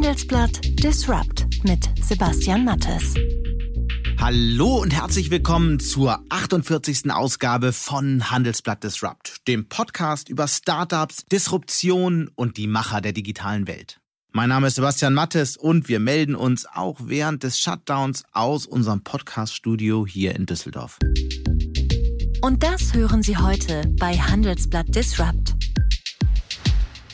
Handelsblatt Disrupt mit Sebastian Mattes. Hallo und herzlich willkommen zur 48. Ausgabe von Handelsblatt Disrupt, dem Podcast über Startups, Disruption und die Macher der digitalen Welt. Mein Name ist Sebastian Mattes und wir melden uns auch während des Shutdowns aus unserem Podcast-Studio hier in Düsseldorf. Und das hören Sie heute bei Handelsblatt Disrupt.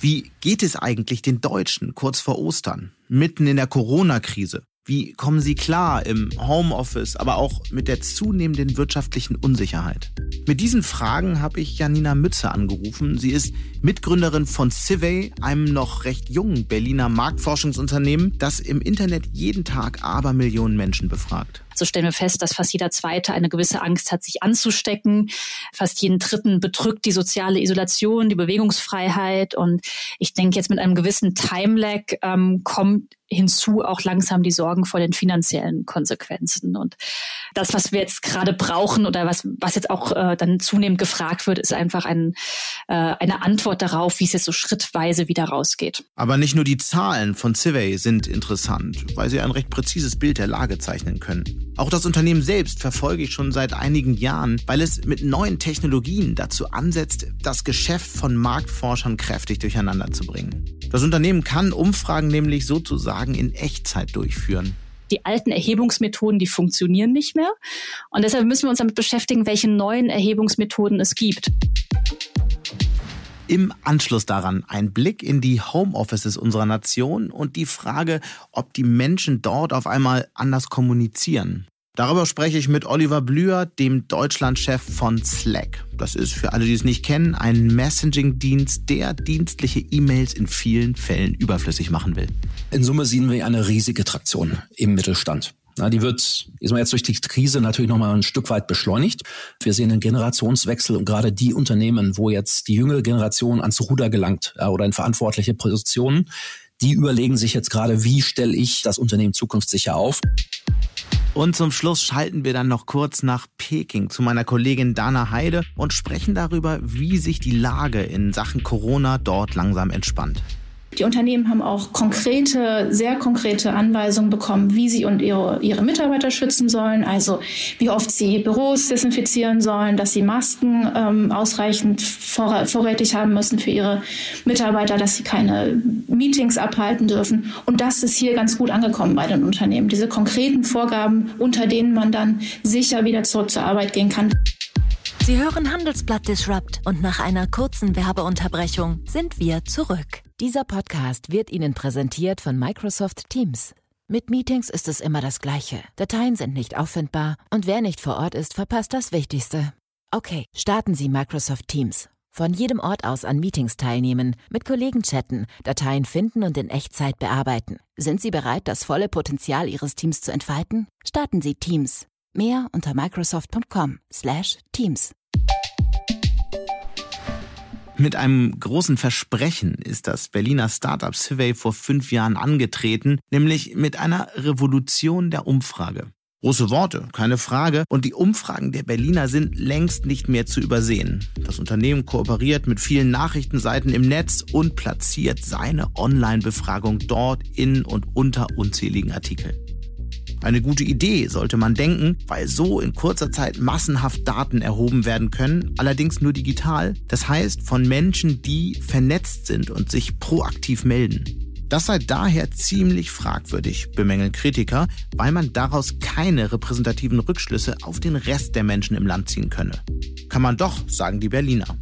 Wie geht es eigentlich den Deutschen kurz vor Ostern, mitten in der Corona-Krise? Wie kommen sie klar im Homeoffice, aber auch mit der zunehmenden wirtschaftlichen Unsicherheit? Mit diesen Fragen habe ich Janina Mütze angerufen. Sie ist Mitgründerin von Civey, einem noch recht jungen Berliner Marktforschungsunternehmen, das im Internet jeden Tag Abermillionen Menschen befragt. So stellen wir fest, dass fast jeder Zweite eine gewisse Angst hat, sich anzustecken. Fast jeden Dritten bedrückt die soziale Isolation, die Bewegungsfreiheit. Und ich denke, jetzt mit einem gewissen Timelag ähm, kommt hinzu auch langsam die Sorgen vor den finanziellen Konsequenzen. Und das, was wir jetzt gerade brauchen oder was, was jetzt auch äh, dann zunehmend gefragt wird, ist einfach ein, äh, eine Antwort darauf, wie es jetzt so schrittweise wieder rausgeht. Aber nicht nur die Zahlen von Civey sind interessant, weil sie ein recht präzises Bild der Lage zeichnen können. Auch das Unternehmen selbst verfolge ich schon seit einigen Jahren, weil es mit neuen Technologien dazu ansetzt, das Geschäft von Marktforschern kräftig durcheinander zu bringen. Das Unternehmen kann Umfragen nämlich sozusagen in Echtzeit durchführen die alten Erhebungsmethoden, die funktionieren nicht mehr. Und deshalb müssen wir uns damit beschäftigen, welche neuen Erhebungsmethoden es gibt. Im Anschluss daran ein Blick in die Homeoffices unserer Nation und die Frage, ob die Menschen dort auf einmal anders kommunizieren. Darüber spreche ich mit Oliver Blüher, dem Deutschlandchef von Slack. Das ist für alle, die es nicht kennen, ein Messaging-Dienst, der dienstliche E-Mails in vielen Fällen überflüssig machen will. In Summe sehen wir eine riesige Traktion im Mittelstand. Die wird, jetzt durch die Krise natürlich nochmal ein Stück weit beschleunigt. Wir sehen einen Generationswechsel und gerade die Unternehmen, wo jetzt die jüngere Generation ans Ruder gelangt ja, oder in verantwortliche Positionen, die überlegen sich jetzt gerade, wie stelle ich das Unternehmen zukunftssicher auf. Und zum Schluss schalten wir dann noch kurz nach Peking zu meiner Kollegin Dana Heide und sprechen darüber, wie sich die Lage in Sachen Corona dort langsam entspannt. Die Unternehmen haben auch konkrete, sehr konkrete Anweisungen bekommen, wie sie und ihre, ihre Mitarbeiter schützen sollen. Also wie oft sie Büros desinfizieren sollen, dass sie Masken ähm, ausreichend vor, vorrätig haben müssen für ihre Mitarbeiter, dass sie keine Meetings abhalten dürfen. Und das ist hier ganz gut angekommen bei den Unternehmen. Diese konkreten Vorgaben, unter denen man dann sicher wieder zurück zur Arbeit gehen kann. Sie hören Handelsblatt Disrupt und nach einer kurzen Werbeunterbrechung sind wir zurück. Dieser Podcast wird Ihnen präsentiert von Microsoft Teams. Mit Meetings ist es immer das Gleiche. Dateien sind nicht auffindbar und wer nicht vor Ort ist, verpasst das Wichtigste. Okay, starten Sie Microsoft Teams. Von jedem Ort aus an Meetings teilnehmen, mit Kollegen chatten, Dateien finden und in Echtzeit bearbeiten. Sind Sie bereit, das volle Potenzial Ihres Teams zu entfalten? Starten Sie Teams. Mehr unter microsoft.com/teams. Mit einem großen Versprechen ist das Berliner Startup Survey vor fünf Jahren angetreten, nämlich mit einer Revolution der Umfrage. Große Worte, keine Frage. Und die Umfragen der Berliner sind längst nicht mehr zu übersehen. Das Unternehmen kooperiert mit vielen Nachrichtenseiten im Netz und platziert seine Online-Befragung dort in und unter unzähligen Artikeln. Eine gute Idee, sollte man denken, weil so in kurzer Zeit massenhaft Daten erhoben werden können, allerdings nur digital, das heißt von Menschen, die vernetzt sind und sich proaktiv melden. Das sei daher ziemlich fragwürdig, bemängeln Kritiker, weil man daraus keine repräsentativen Rückschlüsse auf den Rest der Menschen im Land ziehen könne. Kann man doch, sagen die Berliner.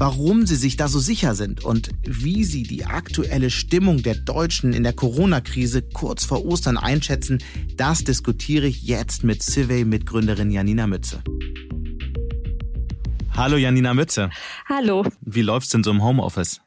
Warum sie sich da so sicher sind und wie sie die aktuelle Stimmung der Deutschen in der Corona-Krise kurz vor Ostern einschätzen, das diskutiere ich jetzt mit Civey-Mitgründerin Janina Mütze. Hallo Janina Mütze. Hallo. Wie läuft's denn so im Homeoffice?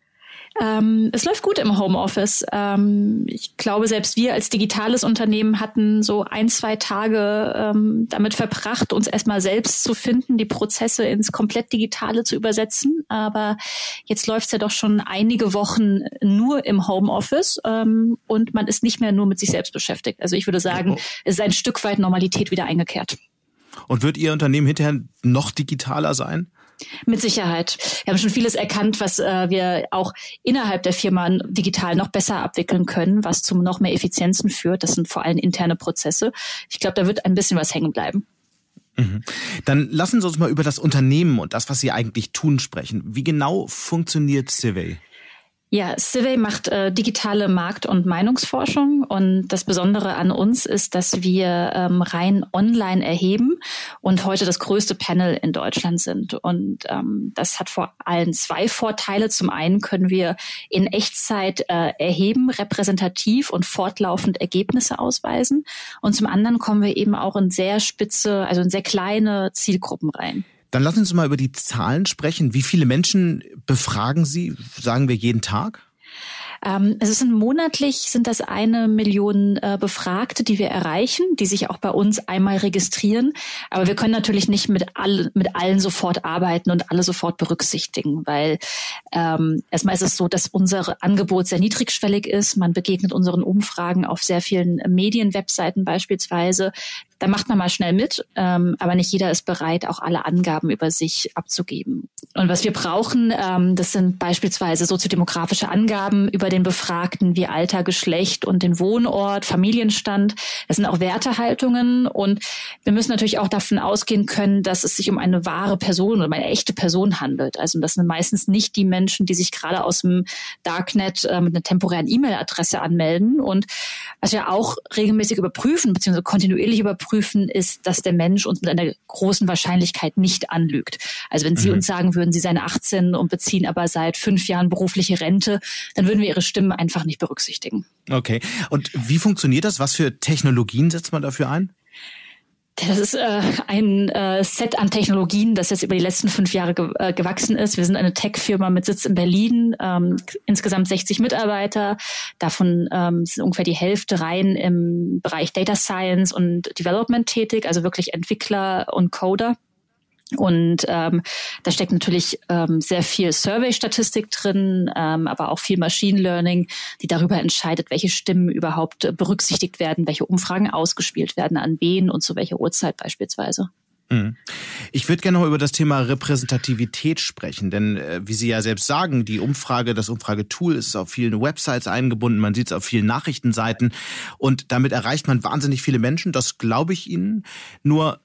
Ähm, es läuft gut im Homeoffice. Ähm, ich glaube, selbst wir als digitales Unternehmen hatten so ein, zwei Tage ähm, damit verbracht, uns erstmal selbst zu finden, die Prozesse ins komplett Digitale zu übersetzen. Aber jetzt läuft es ja doch schon einige Wochen nur im Homeoffice ähm, und man ist nicht mehr nur mit sich selbst beschäftigt. Also ich würde sagen, oh. es ist ein Stück weit Normalität wieder eingekehrt. Und wird Ihr Unternehmen hinterher noch digitaler sein? Mit Sicherheit. Wir haben schon vieles erkannt, was äh, wir auch innerhalb der Firma digital noch besser abwickeln können, was zu noch mehr Effizienzen führt. Das sind vor allem interne Prozesse. Ich glaube, da wird ein bisschen was hängen bleiben. Mhm. Dann lassen Sie uns mal über das Unternehmen und das, was Sie eigentlich tun, sprechen. Wie genau funktioniert Civey? Ja, Civey macht äh, digitale Markt- und Meinungsforschung und das Besondere an uns ist, dass wir ähm, rein online erheben und heute das größte Panel in Deutschland sind. Und ähm, das hat vor allem zwei Vorteile. Zum einen können wir in Echtzeit äh, erheben, repräsentativ und fortlaufend Ergebnisse ausweisen. Und zum anderen kommen wir eben auch in sehr spitze, also in sehr kleine Zielgruppen rein. Dann lassen Sie uns mal über die Zahlen sprechen. Wie viele Menschen befragen Sie, sagen wir, jeden Tag? Ähm, es sind monatlich sind das eine Million äh, Befragte, die wir erreichen, die sich auch bei uns einmal registrieren. Aber wir können natürlich nicht mit, all, mit allen sofort arbeiten und alle sofort berücksichtigen, weil ähm, erstmal ist es so, dass unser Angebot sehr niedrigschwellig ist. Man begegnet unseren Umfragen auf sehr vielen Medienwebseiten beispielsweise. Da macht man mal schnell mit, ähm, aber nicht jeder ist bereit, auch alle Angaben über sich abzugeben. Und was wir brauchen, ähm, das sind beispielsweise soziodemografische Angaben über den Befragten wie Alter, Geschlecht und den Wohnort, Familienstand. Das sind auch Wertehaltungen und wir müssen natürlich auch davon ausgehen können, dass es sich um eine wahre Person oder um eine echte Person handelt. Also das sind meistens nicht die Menschen, die sich gerade aus dem Darknet äh, mit einer temporären E-Mail-Adresse anmelden. Und was wir auch regelmäßig überprüfen, beziehungsweise kontinuierlich überprüfen, ist, dass der Mensch uns mit einer großen Wahrscheinlichkeit nicht anlügt. Also wenn Sie mhm. uns sagen würden, Sie seien 18 und beziehen aber seit fünf Jahren berufliche Rente, dann würden wir Ihre Stimmen einfach nicht berücksichtigen. Okay. Und wie funktioniert das? Was für Technologien setzt man dafür ein? Das ist äh, ein äh, Set an Technologien, das jetzt über die letzten fünf Jahre ge äh, gewachsen ist. Wir sind eine Tech-Firma mit Sitz in Berlin, ähm, insgesamt 60 Mitarbeiter. Davon ähm, sind ungefähr die Hälfte rein im Bereich Data Science und Development tätig, also wirklich Entwickler und Coder. Und ähm, da steckt natürlich ähm, sehr viel Survey-Statistik drin, ähm, aber auch viel Machine Learning, die darüber entscheidet, welche Stimmen überhaupt äh, berücksichtigt werden, welche Umfragen ausgespielt werden, an wen und zu welcher Uhrzeit beispielsweise. Mhm. Ich würde gerne noch über das Thema Repräsentativität sprechen, denn äh, wie Sie ja selbst sagen, die Umfrage, das Umfragetool ist auf vielen Websites eingebunden, man sieht es auf vielen Nachrichtenseiten und damit erreicht man wahnsinnig viele Menschen, das glaube ich Ihnen. Nur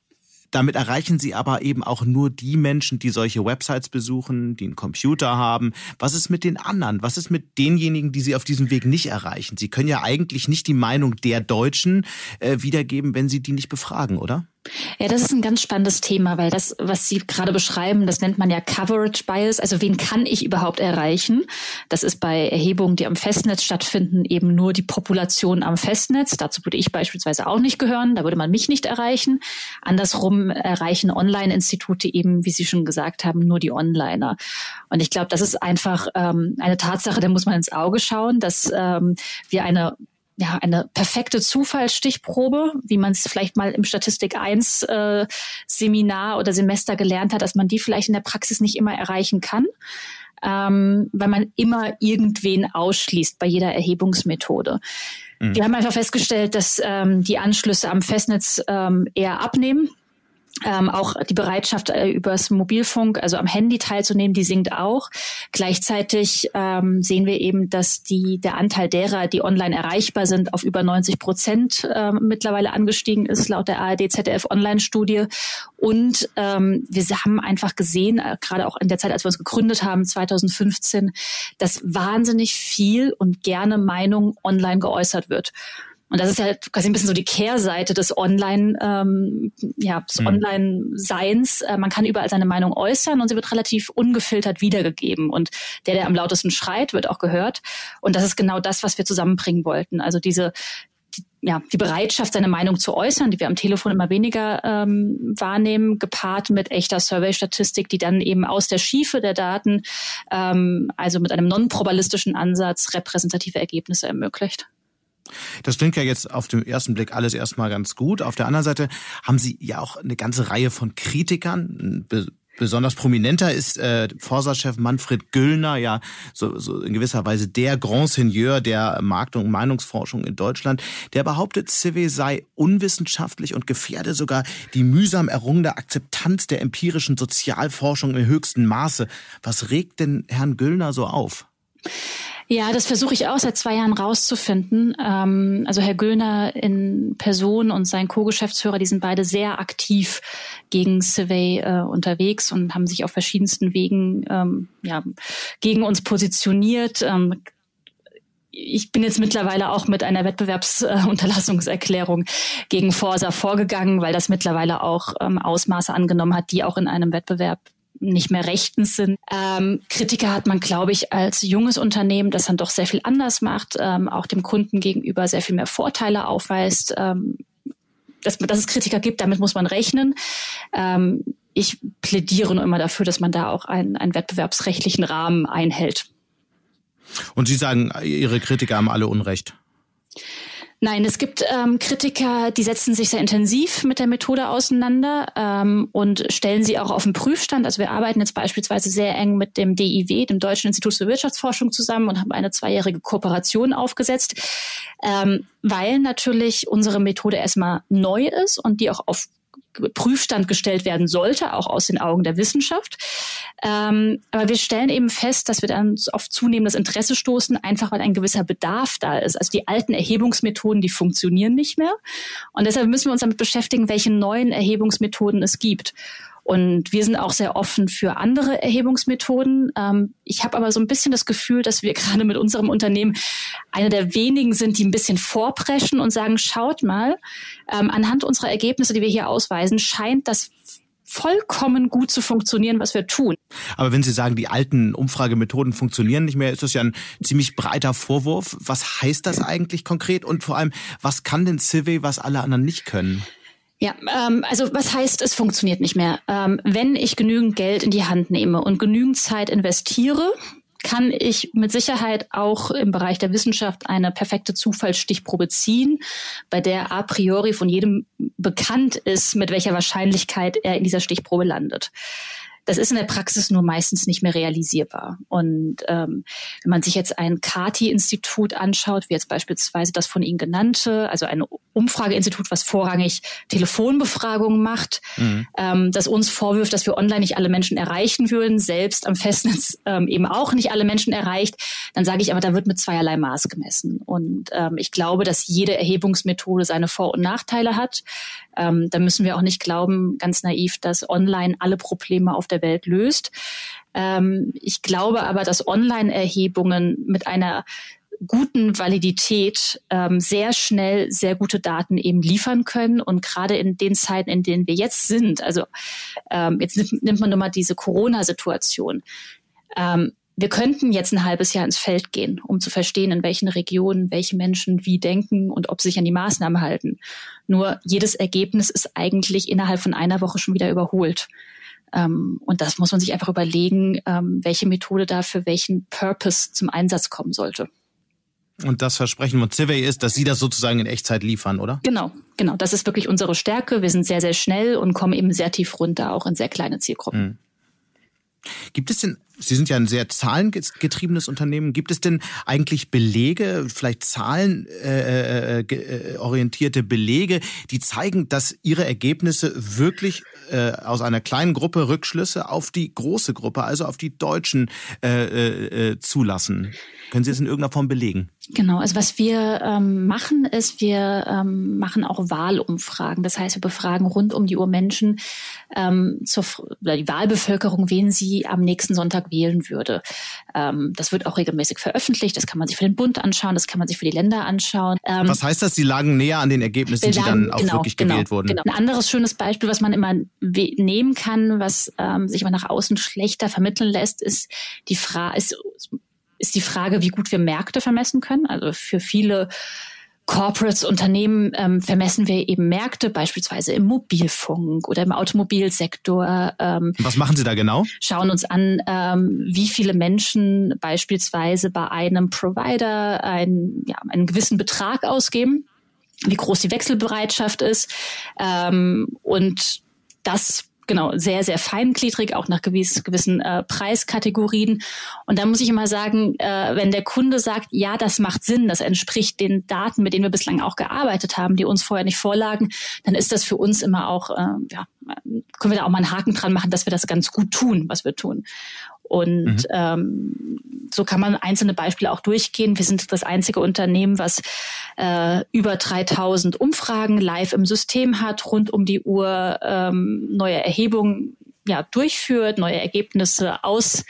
damit erreichen sie aber eben auch nur die Menschen, die solche Websites besuchen, die einen Computer haben. Was ist mit den anderen? Was ist mit denjenigen, die sie auf diesem Weg nicht erreichen? Sie können ja eigentlich nicht die Meinung der Deutschen äh, wiedergeben, wenn sie die nicht befragen, oder? Ja, das ist ein ganz spannendes Thema, weil das, was Sie gerade beschreiben, das nennt man ja Coverage Bias. Also wen kann ich überhaupt erreichen? Das ist bei Erhebungen, die am Festnetz stattfinden, eben nur die Population am Festnetz. Dazu würde ich beispielsweise auch nicht gehören. Da würde man mich nicht erreichen. Andersrum erreichen Online-Institute eben, wie Sie schon gesagt haben, nur die Onliner. Und ich glaube, das ist einfach ähm, eine Tatsache, da muss man ins Auge schauen, dass ähm, wir eine ja, eine perfekte Zufallsstichprobe, wie man es vielleicht mal im Statistik 1 äh, Seminar oder Semester gelernt hat, dass man die vielleicht in der Praxis nicht immer erreichen kann, ähm, weil man immer irgendwen ausschließt bei jeder Erhebungsmethode. Mhm. Wir haben einfach festgestellt, dass ähm, die Anschlüsse am Festnetz ähm, eher abnehmen ähm, auch die Bereitschaft, äh, übers Mobilfunk, also am Handy teilzunehmen, die sinkt auch. Gleichzeitig ähm, sehen wir eben, dass die, der Anteil derer, die online erreichbar sind, auf über 90 Prozent äh, mittlerweile angestiegen ist, laut der ARD-ZDF-Online-Studie. Und ähm, wir haben einfach gesehen, äh, gerade auch in der Zeit, als wir uns gegründet haben, 2015, dass wahnsinnig viel und gerne Meinung online geäußert wird. Und das ist ja quasi ein bisschen so die Kehrseite des Online, ähm, ja, des mhm. Online-Seins. Äh, man kann überall seine Meinung äußern und sie wird relativ ungefiltert wiedergegeben. Und der, der am lautesten schreit, wird auch gehört. Und das ist genau das, was wir zusammenbringen wollten. Also diese, die, ja, die Bereitschaft, seine Meinung zu äußern, die wir am Telefon immer weniger ähm, wahrnehmen, gepaart mit echter Survey-Statistik, die dann eben aus der Schiefe der Daten, ähm, also mit einem non-probablistischen Ansatz, repräsentative Ergebnisse ermöglicht. Das klingt ja jetzt auf den ersten Blick alles erstmal ganz gut. Auf der anderen Seite haben Sie ja auch eine ganze Reihe von Kritikern, Besonders prominenter ist äh, Forsa-Chef Manfred Güllner, ja so, so in gewisser Weise der Grand Seigneur der Markt- und Meinungsforschung in Deutschland. Der behauptet, CW sei unwissenschaftlich und gefährde sogar die mühsam errungene Akzeptanz der empirischen Sozialforschung im höchsten Maße. Was regt denn Herrn Güllner so auf? Ja, das versuche ich auch seit zwei Jahren rauszufinden. Ähm, also Herr Göhner in Person und sein Co-Geschäftsführer, die sind beide sehr aktiv gegen Survey äh, unterwegs und haben sich auf verschiedensten Wegen ähm, ja, gegen uns positioniert. Ähm, ich bin jetzt mittlerweile auch mit einer Wettbewerbsunterlassungserklärung gegen Forsa vorgegangen, weil das mittlerweile auch ähm, Ausmaße angenommen hat, die auch in einem Wettbewerb nicht mehr rechtens sind. Ähm, Kritiker hat man, glaube ich, als junges Unternehmen, das dann doch sehr viel anders macht, ähm, auch dem Kunden gegenüber sehr viel mehr Vorteile aufweist. Ähm, dass, dass es Kritiker gibt, damit muss man rechnen. Ähm, ich plädiere nur immer dafür, dass man da auch einen, einen wettbewerbsrechtlichen Rahmen einhält. Und Sie sagen, Ihre Kritiker haben alle Unrecht. Nein, es gibt ähm, Kritiker, die setzen sich sehr intensiv mit der Methode auseinander ähm, und stellen sie auch auf den Prüfstand. Also wir arbeiten jetzt beispielsweise sehr eng mit dem DIW, dem Deutschen Institut für Wirtschaftsforschung, zusammen und haben eine zweijährige Kooperation aufgesetzt, ähm, weil natürlich unsere Methode erstmal neu ist und die auch auf Prüfstand gestellt werden sollte, auch aus den Augen der Wissenschaft. Ähm, aber wir stellen eben fest, dass wir dann auf zunehmendes Interesse stoßen, einfach weil ein gewisser Bedarf da ist. Also die alten Erhebungsmethoden, die funktionieren nicht mehr. Und deshalb müssen wir uns damit beschäftigen, welche neuen Erhebungsmethoden es gibt. Und wir sind auch sehr offen für andere Erhebungsmethoden. Ähm, ich habe aber so ein bisschen das Gefühl, dass wir gerade mit unserem Unternehmen eine der wenigen sind, die ein bisschen vorpreschen und sagen, schaut mal, ähm, anhand unserer Ergebnisse, die wir hier ausweisen, scheint das vollkommen gut zu funktionieren, was wir tun. Aber wenn Sie sagen, die alten Umfragemethoden funktionieren nicht mehr, ist das ja ein ziemlich breiter Vorwurf. Was heißt das eigentlich konkret? Und vor allem, was kann denn Civi, was alle anderen nicht können? Ja, ähm, also was heißt, es funktioniert nicht mehr? Ähm, wenn ich genügend Geld in die Hand nehme und genügend Zeit investiere, kann ich mit Sicherheit auch im Bereich der Wissenschaft eine perfekte Zufallsstichprobe ziehen, bei der a priori von jedem bekannt ist, mit welcher Wahrscheinlichkeit er in dieser Stichprobe landet. Das ist in der Praxis nur meistens nicht mehr realisierbar. Und ähm, wenn man sich jetzt ein CATI-Institut anschaut, wie jetzt beispielsweise das von Ihnen genannte, also ein Umfrageinstitut, was vorrangig Telefonbefragungen macht, mhm. ähm, das uns vorwirft, dass wir online nicht alle Menschen erreichen würden, selbst am Festnetz ähm, eben auch nicht alle Menschen erreicht, dann sage ich aber, da wird mit zweierlei Maß gemessen. Und ähm, ich glaube, dass jede Erhebungsmethode seine Vor- und Nachteile hat. Ähm, da müssen wir auch nicht glauben, ganz naiv, dass online alle Probleme auf der Welt löst. Ähm, ich glaube aber, dass Online-Erhebungen mit einer guten Validität ähm, sehr schnell sehr gute Daten eben liefern können. Und gerade in den Zeiten, in denen wir jetzt sind, also ähm, jetzt nimmt, nimmt man nur mal diese Corona-Situation. Ähm, wir könnten jetzt ein halbes Jahr ins Feld gehen, um zu verstehen, in welchen Regionen welche Menschen wie denken und ob sie sich an die Maßnahmen halten. Nur jedes Ergebnis ist eigentlich innerhalb von einer Woche schon wieder überholt. Ähm, und das muss man sich einfach überlegen, ähm, welche Methode da für welchen Purpose zum Einsatz kommen sollte. Und das Versprechen von Civey ist, dass Sie das sozusagen in Echtzeit liefern, oder? Genau, genau. Das ist wirklich unsere Stärke. Wir sind sehr, sehr schnell und kommen eben sehr tief runter, auch in sehr kleine Zielgruppen. Hm. Gibt es denn Sie sind ja ein sehr zahlengetriebenes Unternehmen. Gibt es denn eigentlich Belege, vielleicht zahlenorientierte äh, äh, äh Belege, die zeigen, dass Ihre Ergebnisse wirklich äh, aus einer kleinen Gruppe Rückschlüsse auf die große Gruppe, also auf die Deutschen, äh, äh, zulassen? Können Sie das in irgendeiner Form belegen? Genau, also was wir ähm, machen, ist, wir ähm, machen auch Wahlumfragen. Das heißt, wir befragen rund um die Uhr Menschen ähm, zur oder die Wahlbevölkerung, wen sie am nächsten Sonntag wählen würde. Ähm, das wird auch regelmäßig veröffentlicht. Das kann man sich für den Bund anschauen, das kann man sich für die Länder anschauen. Ähm, was heißt das? Sie lagen näher an den Ergebnissen, die dann auch genau, wirklich genau, gewählt wurden? Genau. Ein anderes schönes Beispiel, was man immer nehmen kann, was ähm, sich aber nach außen schlechter vermitteln lässt, ist die Frage, ist ist die Frage, wie gut wir Märkte vermessen können. Also für viele Corporates, Unternehmen ähm, vermessen wir eben Märkte, beispielsweise im Mobilfunk oder im Automobilsektor. Ähm, Was machen Sie da genau? Schauen uns an, ähm, wie viele Menschen beispielsweise bei einem Provider ein, ja, einen gewissen Betrag ausgeben, wie groß die Wechselbereitschaft ist. Ähm, und das genau sehr, sehr feingliedrig, auch nach gewiss, gewissen äh, Preiskategorien. Und da muss ich immer sagen, äh, wenn der Kunde sagt, ja, das macht Sinn, das entspricht den Daten, mit denen wir bislang auch gearbeitet haben, die uns vorher nicht vorlagen, dann ist das für uns immer auch, äh, ja, können wir da auch mal einen Haken dran machen, dass wir das ganz gut tun, was wir tun. Und mhm. ähm, so kann man einzelne Beispiele auch durchgehen. Wir sind das einzige Unternehmen, was äh, über 3000 Umfragen live im System hat, rund um die Uhr ähm, neue Erhebungen ja, durchführt, neue Ergebnisse aus,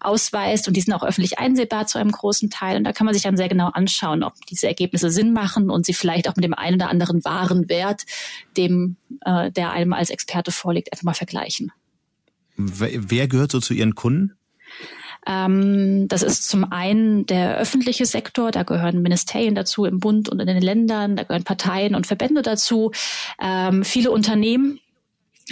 ausweist und die sind auch öffentlich einsehbar zu einem großen Teil. Und da kann man sich dann sehr genau anschauen, ob diese Ergebnisse Sinn machen und sie vielleicht auch mit dem einen oder anderen wahren Wert, dem äh, der einem als Experte vorliegt, einfach mal vergleichen. Wer gehört so zu Ihren Kunden? Ähm, das ist zum einen der öffentliche Sektor, da gehören Ministerien dazu im Bund und in den Ländern, da gehören Parteien und Verbände dazu, ähm, viele Unternehmen,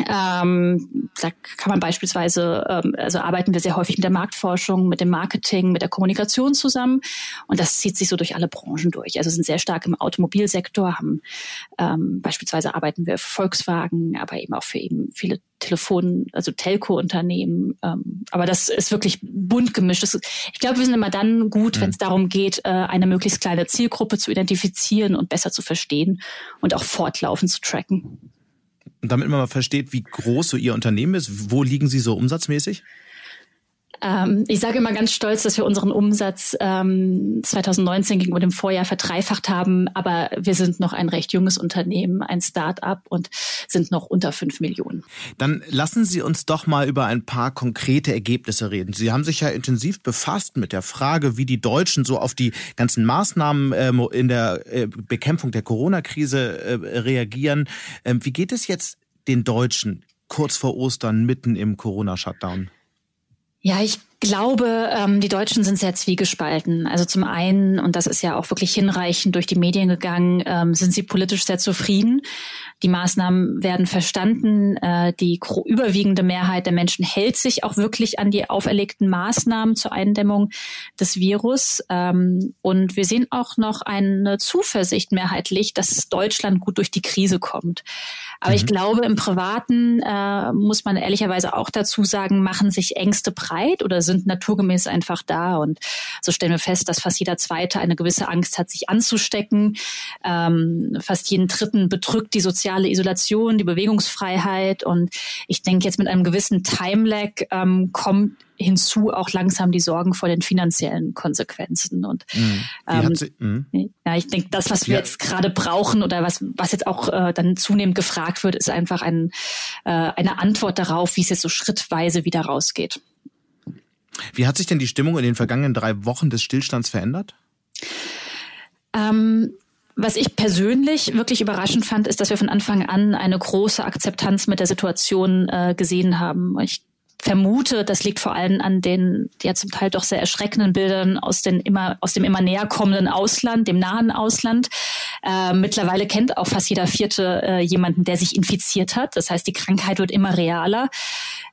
ähm, da kann man beispielsweise, ähm, also arbeiten wir sehr häufig mit der Marktforschung, mit dem Marketing, mit der Kommunikation zusammen und das zieht sich so durch alle Branchen durch. Also sind sehr stark im Automobilsektor, haben ähm, beispielsweise arbeiten wir für Volkswagen, aber eben auch für eben viele Telefon, also Telco-Unternehmen. Ähm, aber das ist wirklich bunt gemischt. Das, ich glaube, wir sind immer dann gut, mhm. wenn es darum geht, äh, eine möglichst kleine Zielgruppe zu identifizieren und besser zu verstehen und auch fortlaufend zu tracken. Damit man mal versteht, wie groß so Ihr Unternehmen ist, wo liegen Sie so umsatzmäßig? Ähm, ich sage immer ganz stolz, dass wir unseren Umsatz ähm, 2019 gegenüber dem Vorjahr verdreifacht haben, aber wir sind noch ein recht junges Unternehmen, ein Start-up und sind noch unter fünf Millionen. Dann lassen Sie uns doch mal über ein paar konkrete Ergebnisse reden. Sie haben sich ja intensiv befasst mit der Frage, wie die Deutschen so auf die ganzen Maßnahmen ähm, in der äh, Bekämpfung der Corona-Krise äh, reagieren. Ähm, wie geht es jetzt den Deutschen kurz vor Ostern mitten im Corona-Shutdown? Ja, ich glaube, ähm, die Deutschen sind sehr zwiegespalten. Also zum einen, und das ist ja auch wirklich hinreichend durch die Medien gegangen, ähm, sind sie politisch sehr zufrieden. Die Maßnahmen werden verstanden. Äh, die überwiegende Mehrheit der Menschen hält sich auch wirklich an die auferlegten Maßnahmen zur Eindämmung des Virus. Ähm, und wir sehen auch noch eine Zuversicht mehrheitlich, dass Deutschland gut durch die Krise kommt. Aber mhm. ich glaube, im Privaten äh, muss man ehrlicherweise auch dazu sagen, machen sich Ängste breit oder sind naturgemäß einfach da. Und so stellen wir fest, dass fast jeder Zweite eine gewisse Angst hat, sich anzustecken. Ähm, fast jeden Dritten bedrückt die soziale Isolation, die Bewegungsfreiheit. Und ich denke jetzt mit einem gewissen Timelag ähm, kommt hinzu auch langsam die Sorgen vor den finanziellen Konsequenzen. Und mhm. ähm, sie, mhm. ja, ich denke, das, was wir ja. jetzt gerade brauchen oder was, was jetzt auch äh, dann zunehmend gefragt wird, ist einfach ein, äh, eine Antwort darauf, wie es jetzt so schrittweise wieder rausgeht. Wie hat sich denn die Stimmung in den vergangenen drei Wochen des Stillstands verändert? Ähm, was ich persönlich wirklich überraschend fand, ist, dass wir von Anfang an eine große Akzeptanz mit der Situation äh, gesehen haben. Ich vermute, das liegt vor allem an den ja zum Teil doch sehr erschreckenden Bildern aus, den immer, aus dem immer näher kommenden Ausland, dem nahen Ausland. Äh, mittlerweile kennt auch fast jeder Vierte äh, jemanden, der sich infiziert hat. Das heißt, die Krankheit wird immer realer.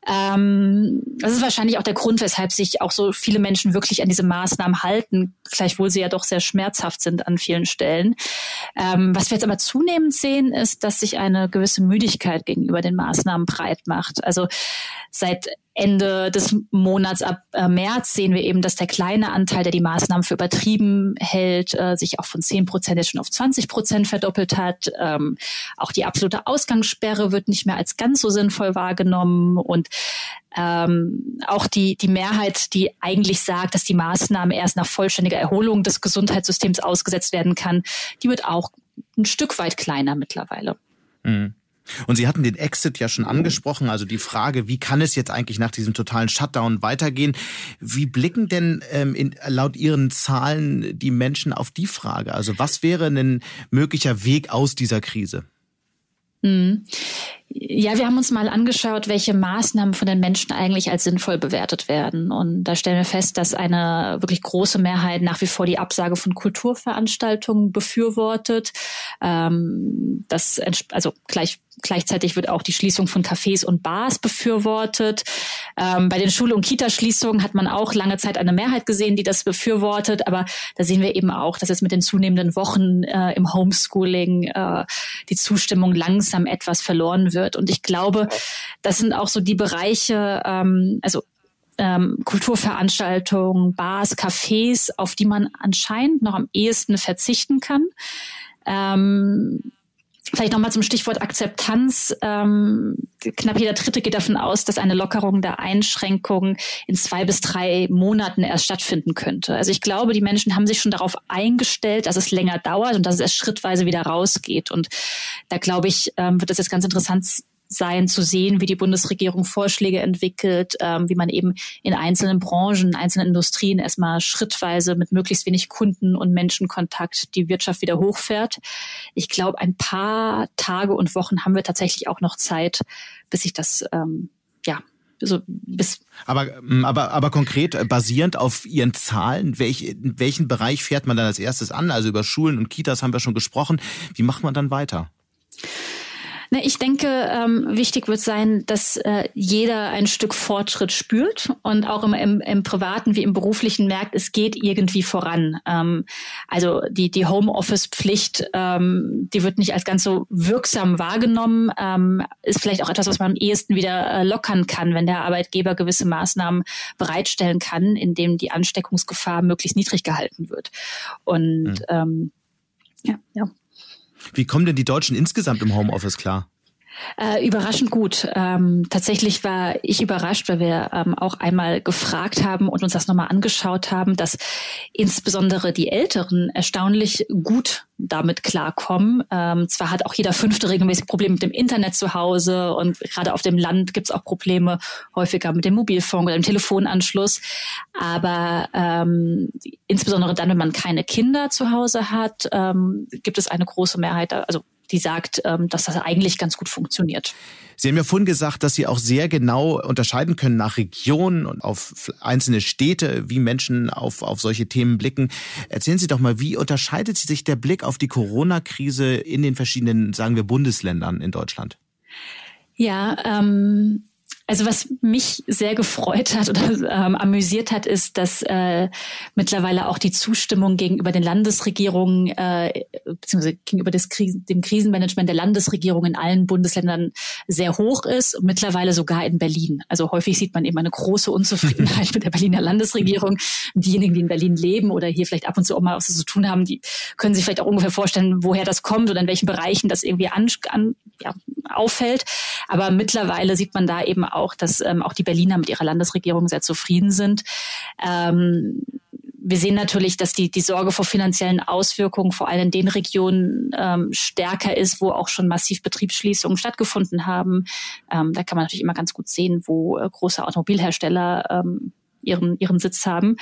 Ähm, das ist wahrscheinlich auch der Grund, weshalb sich auch so viele Menschen wirklich an diese Maßnahmen halten, gleichwohl sie ja doch sehr schmerzhaft sind an vielen Stellen. Ähm, was wir jetzt aber zunehmend sehen, ist, dass sich eine gewisse Müdigkeit gegenüber den Maßnahmen breit macht. Also seit Ende des Monats ab äh, März sehen wir eben, dass der kleine Anteil, der die Maßnahmen für übertrieben hält, äh, sich auch von 10 Prozent jetzt schon auf 20 Prozent verdoppelt hat. Ähm, auch die absolute Ausgangssperre wird nicht mehr als ganz so sinnvoll wahrgenommen und ähm, auch die, die Mehrheit, die eigentlich sagt, dass die Maßnahme erst nach vollständiger Erholung des Gesundheitssystems ausgesetzt werden kann, die wird auch ein Stück weit kleiner mittlerweile. Mhm. Und Sie hatten den Exit ja schon angesprochen, also die Frage, wie kann es jetzt eigentlich nach diesem totalen Shutdown weitergehen? Wie blicken denn ähm, in, laut Ihren Zahlen die Menschen auf die Frage? Also was wäre ein möglicher Weg aus dieser Krise? Mhm. Ja, wir haben uns mal angeschaut, welche Maßnahmen von den Menschen eigentlich als sinnvoll bewertet werden. Und da stellen wir fest, dass eine wirklich große Mehrheit nach wie vor die Absage von Kulturveranstaltungen befürwortet. Ähm, das, also gleich Gleichzeitig wird auch die Schließung von Cafés und Bars befürwortet. Ähm, bei den Schul- und Kitaschließungen hat man auch lange Zeit eine Mehrheit gesehen, die das befürwortet. Aber da sehen wir eben auch, dass jetzt mit den zunehmenden Wochen äh, im Homeschooling äh, die Zustimmung langsam langsam etwas verloren wird. Und ich glaube, das sind auch so die Bereiche, ähm, also ähm, Kulturveranstaltungen, Bars, Cafés, auf die man anscheinend noch am ehesten verzichten kann. Ähm, Vielleicht nochmal zum Stichwort Akzeptanz. Ähm, knapp jeder Dritte geht davon aus, dass eine Lockerung der Einschränkungen in zwei bis drei Monaten erst stattfinden könnte. Also ich glaube, die Menschen haben sich schon darauf eingestellt, dass es länger dauert und dass es erst schrittweise wieder rausgeht. Und da glaube ich, ähm, wird es jetzt ganz interessant sein, zu sehen, wie die Bundesregierung Vorschläge entwickelt, ähm, wie man eben in einzelnen Branchen, einzelnen Industrien erstmal schrittweise mit möglichst wenig Kunden und Menschenkontakt die Wirtschaft wieder hochfährt. Ich glaube, ein paar Tage und Wochen haben wir tatsächlich auch noch Zeit, bis sich das ähm, ja so bis aber, ähm, aber, aber konkret äh, basierend auf Ihren Zahlen, welch, in welchen Bereich fährt man dann als erstes an? Also über Schulen und Kitas haben wir schon gesprochen. Wie macht man dann weiter? Na, ich denke, ähm, wichtig wird sein, dass äh, jeder ein Stück Fortschritt spürt und auch im, im, im privaten wie im beruflichen merkt, es geht irgendwie voran. Ähm, also die, die Homeoffice-Pflicht, ähm, die wird nicht als ganz so wirksam wahrgenommen, ähm, ist vielleicht auch etwas, was man am ehesten wieder äh, lockern kann, wenn der Arbeitgeber gewisse Maßnahmen bereitstellen kann, indem die Ansteckungsgefahr möglichst niedrig gehalten wird. Und mhm. ähm, ja, ja. Wie kommen denn die Deutschen insgesamt im Homeoffice klar? Äh, überraschend gut. Ähm, tatsächlich war ich überrascht, weil wir ähm, auch einmal gefragt haben und uns das nochmal angeschaut haben, dass insbesondere die Älteren erstaunlich gut damit klarkommen. Ähm, zwar hat auch jeder Fünfte regelmäßig Probleme mit dem Internet zu Hause und gerade auf dem Land gibt es auch Probleme häufiger mit dem Mobilfunk oder dem Telefonanschluss. Aber ähm, insbesondere dann, wenn man keine Kinder zu Hause hat, ähm, gibt es eine große Mehrheit, also die sagt, ähm, dass das eigentlich ganz gut funktioniert. Sie haben ja vorhin gesagt, dass Sie auch sehr genau unterscheiden können nach Regionen und auf einzelne Städte, wie Menschen auf, auf solche Themen blicken. Erzählen Sie doch mal, wie unterscheidet sich der Blick auf die Corona-Krise in den verschiedenen, sagen wir, Bundesländern in Deutschland? Ja, ähm, also was mich sehr gefreut hat oder ähm, amüsiert hat, ist, dass äh, mittlerweile auch die Zustimmung gegenüber den Landesregierungen äh, beziehungsweise gegenüber des Krisen, dem Krisenmanagement der Landesregierung in allen Bundesländern sehr hoch ist und mittlerweile sogar in Berlin. Also häufig sieht man eben eine große Unzufriedenheit mit der Berliner Landesregierung. Diejenigen, die in Berlin leben oder hier vielleicht ab und zu auch mal was zu tun haben, die können sich vielleicht auch ungefähr vorstellen, woher das kommt oder in welchen Bereichen das irgendwie an, an, ja, auffällt. Aber mittlerweile sieht man da eben auch, dass ähm, auch die Berliner mit ihrer Landesregierung sehr zufrieden sind. Ähm, wir sehen natürlich, dass die, die Sorge vor finanziellen Auswirkungen vor allem in den Regionen ähm, stärker ist, wo auch schon massiv Betriebsschließungen stattgefunden haben. Ähm, da kann man natürlich immer ganz gut sehen, wo äh, große Automobilhersteller ähm, ihren, ihren Sitz haben.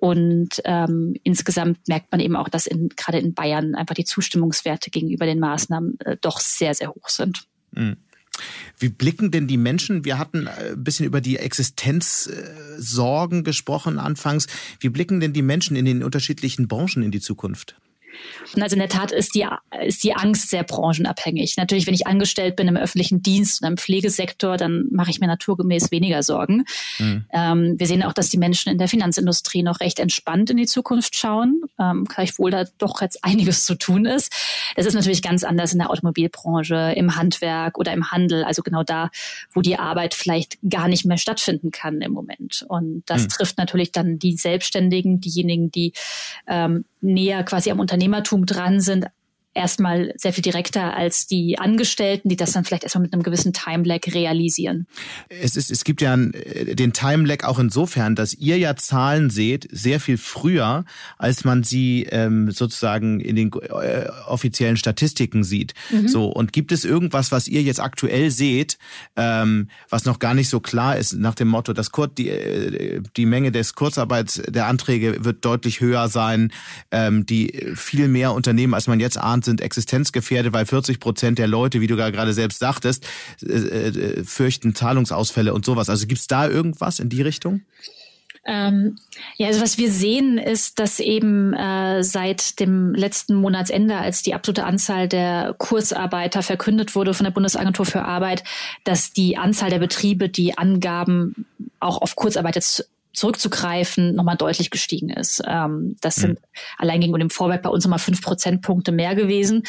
Und ähm, insgesamt merkt man eben auch, dass in, gerade in Bayern einfach die Zustimmungswerte gegenüber den Maßnahmen äh, doch sehr, sehr hoch sind. Mhm. Wie blicken denn die Menschen? Wir hatten äh, ein bisschen über die Existenzsorgen gesprochen anfangs. Wie blicken denn die Menschen in den unterschiedlichen Branchen in die Zukunft? Also in der Tat ist die, ist die Angst sehr branchenabhängig. Natürlich, wenn ich angestellt bin im öffentlichen Dienst und im Pflegesektor, dann mache ich mir naturgemäß weniger Sorgen. Mhm. Ähm, wir sehen auch, dass die Menschen in der Finanzindustrie noch recht entspannt in die Zukunft schauen, ähm, gleichwohl da doch jetzt einiges zu tun ist. Das ist natürlich ganz anders in der Automobilbranche, im Handwerk oder im Handel, also genau da, wo die Arbeit vielleicht gar nicht mehr stattfinden kann im Moment. Und das mhm. trifft natürlich dann die Selbstständigen, diejenigen, die ähm, näher quasi am Unternehmertum dran sind, erstmal sehr viel direkter als die Angestellten, die das dann vielleicht erstmal mit einem gewissen Time-Lag realisieren. Es, ist, es gibt ja den Time-Lag auch insofern, dass ihr ja Zahlen seht, sehr viel früher, als man sie ähm, sozusagen in den äh, offiziellen Statistiken sieht. Mhm. So, und gibt es irgendwas, was ihr jetzt aktuell seht, ähm, was noch gar nicht so klar ist, nach dem Motto, dass Kur die, äh, die Menge des Kurzarbeits der Anträge wird deutlich höher sein, ähm, die viel mehr Unternehmen, als man jetzt ahnt, sind existenzgefährdet, weil 40 Prozent der Leute, wie du gerade selbst sagtest, äh, äh, fürchten Zahlungsausfälle und sowas. Also gibt es da irgendwas in die Richtung? Ähm, ja, also was wir sehen, ist, dass eben äh, seit dem letzten Monatsende, als die absolute Anzahl der Kurzarbeiter verkündet wurde von der Bundesagentur für Arbeit, dass die Anzahl der Betriebe, die Angaben auch auf Kurzarbeit jetzt zurückzugreifen, nochmal deutlich gestiegen ist. Ähm, das sind mhm. allein gegenüber dem Vorwerk bei uns nochmal fünf Prozentpunkte mehr gewesen.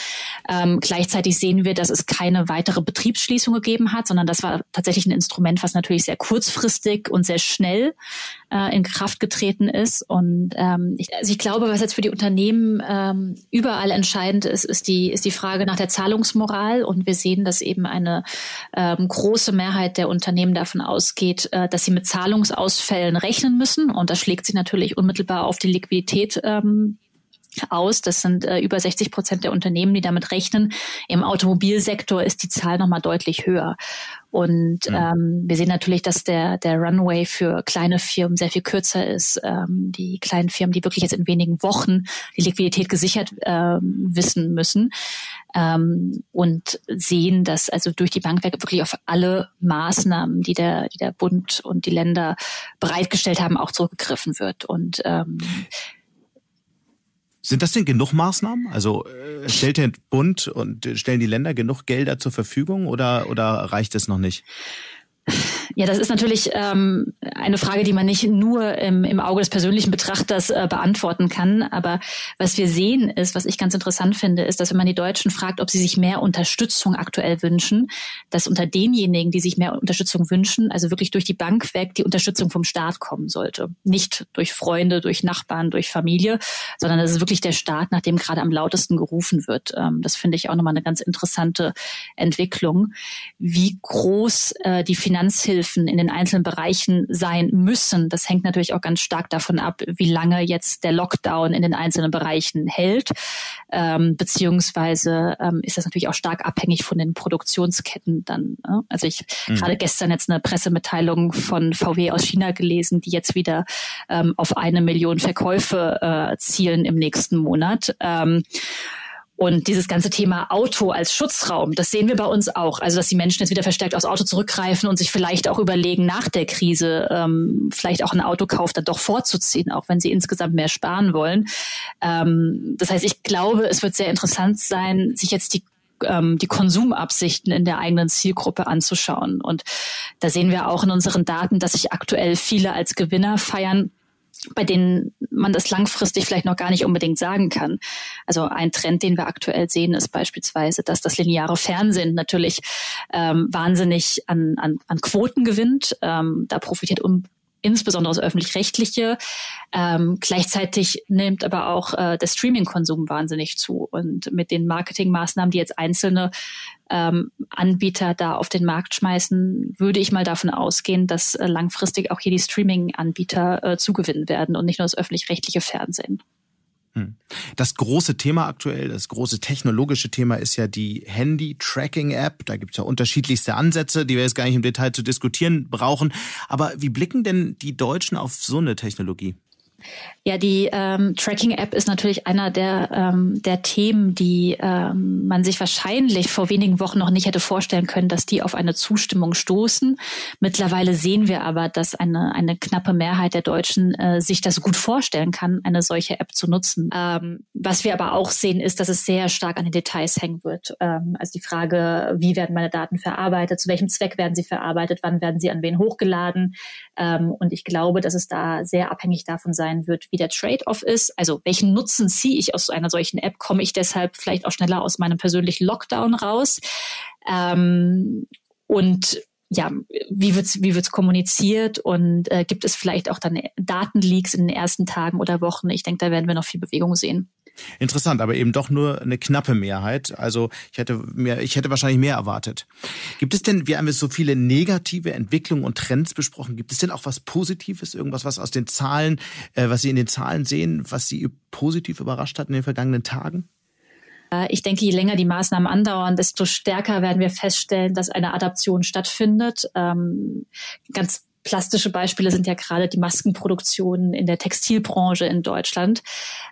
Ähm, gleichzeitig sehen wir, dass es keine weitere Betriebsschließung gegeben hat, sondern das war tatsächlich ein Instrument, was natürlich sehr kurzfristig und sehr schnell äh, in Kraft getreten ist. Und ähm, ich, also ich glaube, was jetzt für die Unternehmen ähm, überall entscheidend ist, ist die, ist die Frage nach der Zahlungsmoral. Und wir sehen, dass eben eine ähm, große Mehrheit der Unternehmen davon ausgeht, äh, dass sie mit Zahlungsausfällen rechnen müssen. Und das schlägt sich natürlich unmittelbar auf die Liquidität ähm, aus. Das sind äh, über 60 Prozent der Unternehmen, die damit rechnen. Im Automobilsektor ist die Zahl nochmal deutlich höher. Und ja. ähm, wir sehen natürlich, dass der, der Runway für kleine Firmen sehr viel kürzer ist. Ähm, die kleinen Firmen, die wirklich jetzt in wenigen Wochen die Liquidität gesichert ähm, wissen müssen ähm, und sehen, dass also durch die Bankwerke wirklich auf alle Maßnahmen, die der, die der Bund und die Länder bereitgestellt haben, auch zurückgegriffen wird. Und ähm, sind das denn genug Maßnahmen? Also äh, stellt der Bund und stellen die Länder genug Gelder zur Verfügung oder, oder reicht es noch nicht? Ja, das ist natürlich ähm, eine Frage, die man nicht nur im, im Auge des persönlichen Betrachters äh, beantworten kann. Aber was wir sehen ist, was ich ganz interessant finde, ist, dass wenn man die Deutschen fragt, ob sie sich mehr Unterstützung aktuell wünschen, dass unter denjenigen, die sich mehr Unterstützung wünschen, also wirklich durch die Bank weg die Unterstützung vom Staat kommen sollte. Nicht durch Freunde, durch Nachbarn, durch Familie, sondern das ist wirklich der Staat, nach dem gerade am lautesten gerufen wird. Ähm, das finde ich auch nochmal eine ganz interessante Entwicklung. Wie groß äh, die Finanz Finanzhilfen in den einzelnen Bereichen sein müssen. Das hängt natürlich auch ganz stark davon ab, wie lange jetzt der Lockdown in den einzelnen Bereichen hält. Ähm, beziehungsweise ähm, ist das natürlich auch stark abhängig von den Produktionsketten dann. Ne? Also ich mhm. gerade gestern jetzt eine Pressemitteilung von VW aus China gelesen, die jetzt wieder ähm, auf eine Million Verkäufe äh, zielen im nächsten Monat. Ähm, und dieses ganze Thema Auto als Schutzraum, das sehen wir bei uns auch. Also dass die Menschen jetzt wieder verstärkt aufs Auto zurückgreifen und sich vielleicht auch überlegen, nach der Krise ähm, vielleicht auch einen Autokauf dann doch vorzuziehen, auch wenn sie insgesamt mehr sparen wollen. Ähm, das heißt, ich glaube, es wird sehr interessant sein, sich jetzt die ähm, die Konsumabsichten in der eigenen Zielgruppe anzuschauen. Und da sehen wir auch in unseren Daten, dass sich aktuell viele als Gewinner feiern bei denen man das langfristig vielleicht noch gar nicht unbedingt sagen kann. Also ein Trend, den wir aktuell sehen, ist beispielsweise, dass das lineare Fernsehen natürlich ähm, wahnsinnig an, an, an Quoten gewinnt. Ähm, da profitiert um, insbesondere das öffentlich-rechtliche. Ähm, gleichzeitig nimmt aber auch äh, der Streaming-Konsum wahnsinnig zu. Und mit den Marketingmaßnahmen, die jetzt einzelne ähm, Anbieter da auf den Markt schmeißen, würde ich mal davon ausgehen, dass äh, langfristig auch hier die Streaming-Anbieter äh, zugewinnen werden und nicht nur das öffentlich-rechtliche Fernsehen. Hm. Das große Thema aktuell, das große technologische Thema ist ja die Handy-Tracking-App. Da gibt es ja unterschiedlichste Ansätze, die wir jetzt gar nicht im Detail zu diskutieren brauchen. Aber wie blicken denn die Deutschen auf so eine Technologie? Ja, die ähm, Tracking-App ist natürlich einer der, ähm, der Themen, die ähm, man sich wahrscheinlich vor wenigen Wochen noch nicht hätte vorstellen können, dass die auf eine Zustimmung stoßen. Mittlerweile sehen wir aber, dass eine, eine knappe Mehrheit der Deutschen äh, sich das gut vorstellen kann, eine solche App zu nutzen. Ähm, was wir aber auch sehen, ist, dass es sehr stark an den Details hängen wird. Ähm, also die Frage, wie werden meine Daten verarbeitet, zu welchem Zweck werden sie verarbeitet, wann werden sie an wen hochgeladen. Ähm, und ich glaube, dass es da sehr abhängig davon sein wird, wie der Trade-off ist. Also welchen Nutzen ziehe ich aus einer solchen App? Komme ich deshalb vielleicht auch schneller aus meinem persönlichen Lockdown raus? Ähm, und ja, wie wird's wie wird's kommuniziert und äh, gibt es vielleicht auch dann Datenleaks in den ersten Tagen oder Wochen? Ich denke, da werden wir noch viel Bewegung sehen. Interessant, aber eben doch nur eine knappe Mehrheit. Also ich hätte mehr, ich hätte wahrscheinlich mehr erwartet. Gibt es denn, wir haben jetzt so viele negative Entwicklungen und Trends besprochen, gibt es denn auch was Positives, irgendwas, was aus den Zahlen, äh, was Sie in den Zahlen sehen, was Sie positiv überrascht hat in den vergangenen Tagen? Äh, ich denke, je länger die Maßnahmen andauern, desto stärker werden wir feststellen, dass eine Adaption stattfindet. Ähm, ganz plastische Beispiele sind ja gerade die Maskenproduktion in der Textilbranche in Deutschland.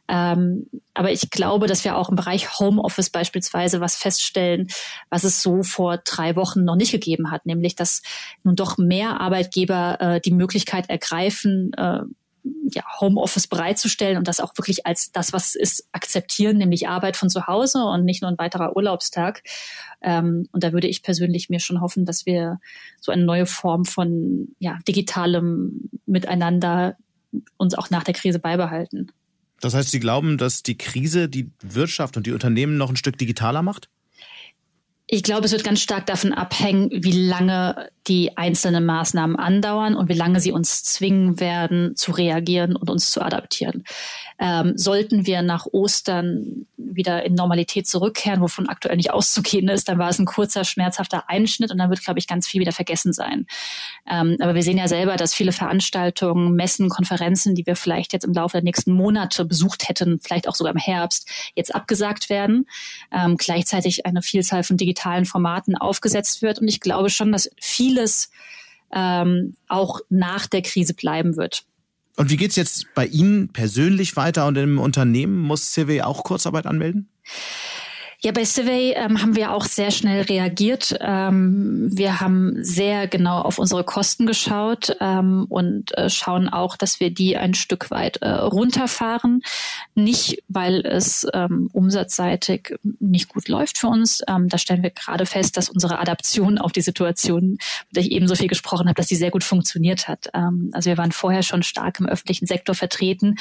Ähm, aber ich glaube, dass wir auch im Bereich Homeoffice beispielsweise was feststellen, was es so vor drei Wochen noch nicht gegeben hat, nämlich dass nun doch mehr Arbeitgeber äh, die Möglichkeit ergreifen, äh, ja, Homeoffice bereitzustellen und das auch wirklich als das, was es ist, akzeptieren, nämlich Arbeit von zu Hause und nicht nur ein weiterer Urlaubstag. Ähm, und da würde ich persönlich mir schon hoffen, dass wir so eine neue Form von ja, digitalem Miteinander uns auch nach der Krise beibehalten. Das heißt, Sie glauben, dass die Krise die Wirtschaft und die Unternehmen noch ein Stück digitaler macht? Ich glaube, es wird ganz stark davon abhängen, wie lange die einzelnen Maßnahmen andauern und wie lange sie uns zwingen werden, zu reagieren und uns zu adaptieren. Ähm, sollten wir nach Ostern wieder in Normalität zurückkehren, wovon aktuell nicht auszugehen ist, dann war es ein kurzer, schmerzhafter Einschnitt und dann wird, glaube ich, ganz viel wieder vergessen sein. Ähm, aber wir sehen ja selber, dass viele Veranstaltungen, Messen, Konferenzen, die wir vielleicht jetzt im Laufe der nächsten Monate besucht hätten, vielleicht auch sogar im Herbst, jetzt abgesagt werden. Ähm, gleichzeitig eine Vielzahl von digitalen Formaten aufgesetzt wird. Und ich glaube schon, dass vieles ähm, auch nach der Krise bleiben wird. Und wie geht's jetzt bei Ihnen persönlich weiter und im Unternehmen? Muss CW auch Kurzarbeit anmelden? Ja, bei Survey ähm, haben wir auch sehr schnell reagiert. Ähm, wir haben sehr genau auf unsere Kosten geschaut ähm, und äh, schauen auch, dass wir die ein Stück weit äh, runterfahren. Nicht, weil es ähm, umsatzseitig nicht gut läuft für uns. Ähm, da stellen wir gerade fest, dass unsere Adaption auf die Situation, mit der ich eben so viel gesprochen habe, dass die sehr gut funktioniert hat. Ähm, also wir waren vorher schon stark im öffentlichen Sektor vertreten.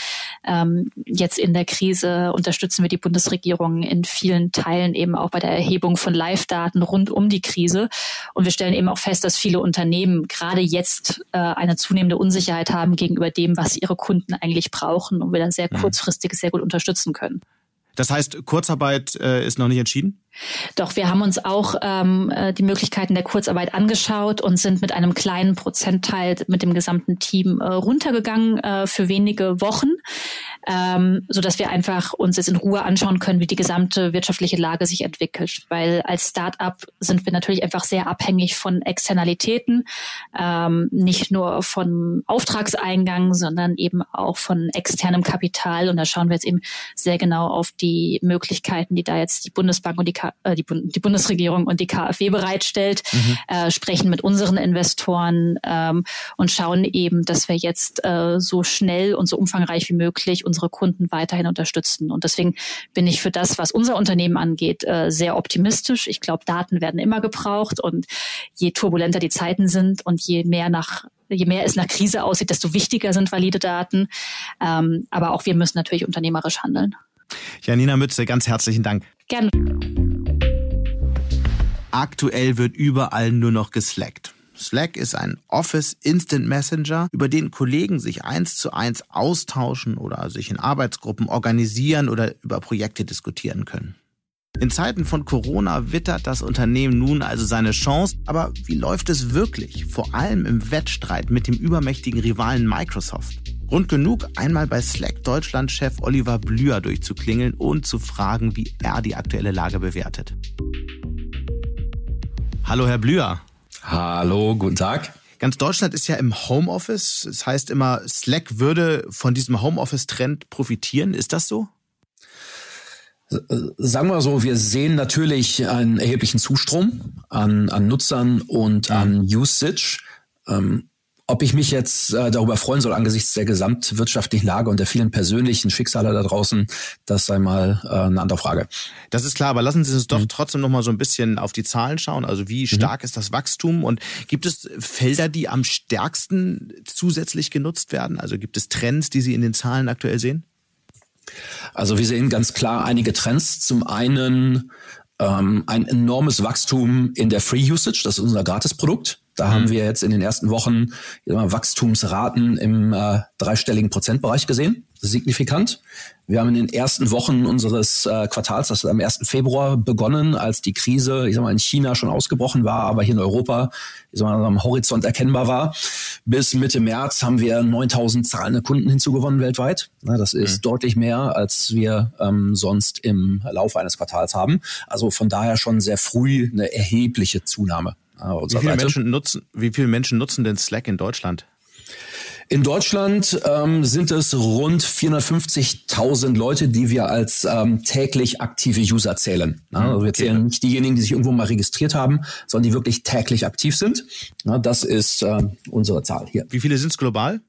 jetzt in der Krise unterstützen wir die Bundesregierung in vielen Teilen Teilen eben auch bei der Erhebung von Live-Daten rund um die Krise. Und wir stellen eben auch fest, dass viele Unternehmen gerade jetzt äh, eine zunehmende Unsicherheit haben gegenüber dem, was ihre Kunden eigentlich brauchen und wir da sehr mhm. kurzfristig sehr gut unterstützen können. Das heißt, Kurzarbeit äh, ist noch nicht entschieden? Doch wir haben uns auch ähm, äh, die Möglichkeiten der Kurzarbeit angeschaut und sind mit einem kleinen Prozentteil mit dem gesamten Team äh, runtergegangen äh, für wenige Wochen, ähm, so dass wir einfach uns jetzt in Ruhe anschauen können, wie die gesamte wirtschaftliche Lage sich entwickelt. Weil als Start-up sind wir natürlich einfach sehr abhängig von Externalitäten, ähm, nicht nur von Auftragseingang, sondern eben auch von externem Kapital. Und da schauen wir jetzt eben sehr genau auf die Möglichkeiten, die da jetzt die Bundesbank und die äh, die, die, Bundesregierung und die KfW bereitstellt, mhm. äh, sprechen mit unseren Investoren ähm, und schauen eben, dass wir jetzt äh, so schnell und so umfangreich wie möglich unsere Kunden weiterhin unterstützen. Und deswegen bin ich für das, was unser Unternehmen angeht, äh, sehr optimistisch. Ich glaube, Daten werden immer gebraucht und je turbulenter die Zeiten sind und je mehr nach je mehr es nach Krise aussieht, desto wichtiger sind valide Daten. Ähm, aber auch wir müssen natürlich unternehmerisch handeln. Janina Mütze, ganz herzlichen Dank. Gerne. Aktuell wird überall nur noch geslackt. Slack ist ein Office Instant Messenger, über den Kollegen sich eins zu eins austauschen oder sich in Arbeitsgruppen organisieren oder über Projekte diskutieren können. In Zeiten von Corona wittert das Unternehmen nun also seine Chance, aber wie läuft es wirklich, vor allem im Wettstreit mit dem übermächtigen Rivalen Microsoft? Grund genug, einmal bei Slack Deutschland-Chef Oliver Blüher durchzuklingeln und zu fragen, wie er die aktuelle Lage bewertet. Hallo, Herr Blüher. Hallo, guten Tag. Ganz Deutschland ist ja im Homeoffice. Das heißt immer, Slack würde von diesem Homeoffice-Trend profitieren. Ist das so? Sagen wir so, wir sehen natürlich einen erheblichen Zustrom an, an Nutzern und an Usage. Ähm, ob ich mich jetzt äh, darüber freuen soll angesichts der gesamtwirtschaftlichen Lage und der vielen persönlichen Schicksale da draußen, das sei mal äh, eine andere Frage. Das ist klar, aber lassen Sie uns doch mhm. trotzdem noch mal so ein bisschen auf die Zahlen schauen. Also wie mhm. stark mhm. ist das Wachstum und gibt es Felder, die am stärksten zusätzlich genutzt werden? Also gibt es Trends, die Sie in den Zahlen aktuell sehen? Also wir sehen ganz klar einige Trends. Zum einen ähm, ein enormes Wachstum in der Free Usage, das ist unser Gratisprodukt. Da mhm. haben wir jetzt in den ersten Wochen Wachstumsraten im äh, dreistelligen Prozentbereich gesehen, signifikant. Wir haben in den ersten Wochen unseres äh, Quartals, das hat am 1. Februar begonnen, als die Krise, ich sag mal, in China schon ausgebrochen war, aber hier in Europa, ich sag mal, am Horizont erkennbar war. Bis Mitte März haben wir 9000 zahlende Kunden hinzugewonnen weltweit. Na, das ist mhm. deutlich mehr, als wir ähm, sonst im Laufe eines Quartals haben. Also von daher schon sehr früh eine erhebliche Zunahme. Wie viele, Menschen nutzen, wie viele Menschen nutzen denn Slack in Deutschland? In Deutschland ähm, sind es rund 450.000 Leute, die wir als ähm, täglich aktive User zählen. Mhm, also wir zählen okay. nicht diejenigen, die sich irgendwo mal registriert haben, sondern die wirklich täglich aktiv sind. Ja, das ist äh, unsere Zahl hier. Wie viele sind es global?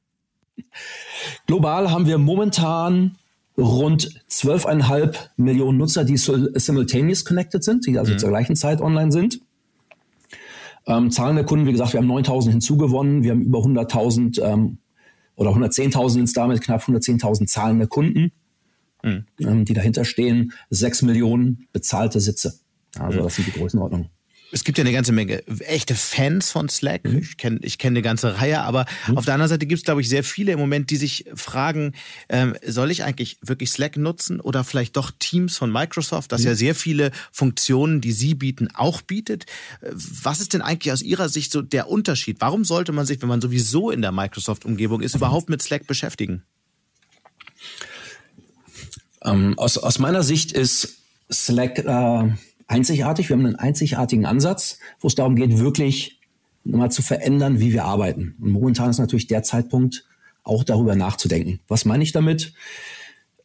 Global haben wir momentan rund 12,5 Millionen Nutzer, die simultaneous connected sind, die also mhm. zur gleichen Zeit online sind. Ähm, Zahlen der Kunden, wie gesagt, wir haben 9.000 hinzugewonnen, wir haben über 100.000 ähm, oder 110.000 sind damit, knapp 110.000 zahlende Kunden, mhm. ähm, die dahinter stehen, 6 Millionen bezahlte Sitze. Also mhm. das sind die Größenordnungen. Es gibt ja eine ganze Menge echte Fans von Slack. Mhm. Ich kenne ich kenn eine ganze Reihe, aber mhm. auf der anderen Seite gibt es, glaube ich, sehr viele im Moment, die sich fragen, ähm, soll ich eigentlich wirklich Slack nutzen oder vielleicht doch Teams von Microsoft, das mhm. ja sehr viele Funktionen, die sie bieten, auch bietet. Äh, was ist denn eigentlich aus Ihrer Sicht so der Unterschied? Warum sollte man sich, wenn man sowieso in der Microsoft-Umgebung ist, überhaupt mit Slack beschäftigen? Ähm, aus, aus meiner Sicht ist Slack... Äh einzigartig. Wir haben einen einzigartigen Ansatz, wo es darum geht, wirklich mal zu verändern, wie wir arbeiten. Und momentan ist natürlich der Zeitpunkt, auch darüber nachzudenken. Was meine ich damit?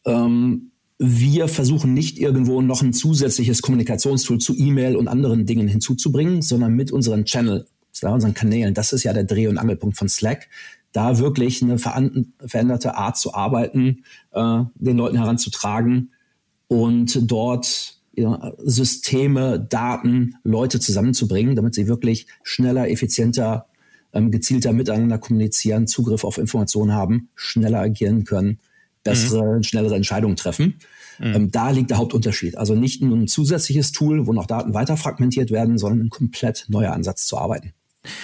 Ähm, wir versuchen nicht irgendwo noch ein zusätzliches Kommunikationstool zu E-Mail und anderen Dingen hinzuzubringen, sondern mit unseren Channel, unseren Kanälen, das ist ja der Dreh- und Angelpunkt von Slack, da wirklich eine veränderte Art zu arbeiten, äh, den Leuten heranzutragen und dort Systeme, Daten, Leute zusammenzubringen, damit sie wirklich schneller, effizienter, ähm, gezielter miteinander kommunizieren, Zugriff auf Informationen haben, schneller agieren können, bessere, mhm. schnellere Entscheidungen treffen. Mhm. Ähm, da liegt der Hauptunterschied. Also nicht nur ein zusätzliches Tool, wo noch Daten weiter fragmentiert werden, sondern ein komplett neuer Ansatz zu arbeiten.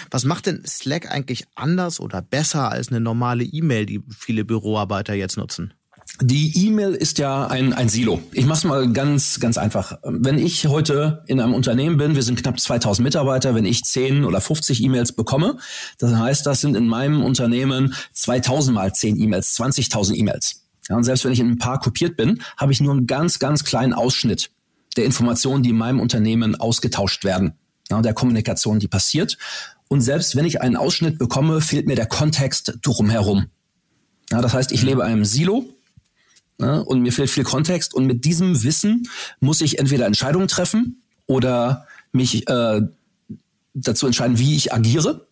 Was macht denn Slack eigentlich anders oder besser als eine normale E-Mail, die viele Büroarbeiter jetzt nutzen? Die E-Mail ist ja ein, ein Silo. Ich mache es mal ganz, ganz einfach. Wenn ich heute in einem Unternehmen bin, wir sind knapp 2000 Mitarbeiter, wenn ich 10 oder 50 E-Mails bekomme, das heißt, das sind in meinem Unternehmen 2000 mal 10 E-Mails, 20.000 E-Mails. Ja, und selbst wenn ich in ein paar kopiert bin, habe ich nur einen ganz, ganz kleinen Ausschnitt der Informationen, die in meinem Unternehmen ausgetauscht werden, ja, der Kommunikation, die passiert. Und selbst wenn ich einen Ausschnitt bekomme, fehlt mir der Kontext drumherum. Ja, das heißt, ich lebe in einem Silo Ne? Und mir fehlt viel Kontext. Und mit diesem Wissen muss ich entweder Entscheidungen treffen oder mich äh, dazu entscheiden, wie ich agiere.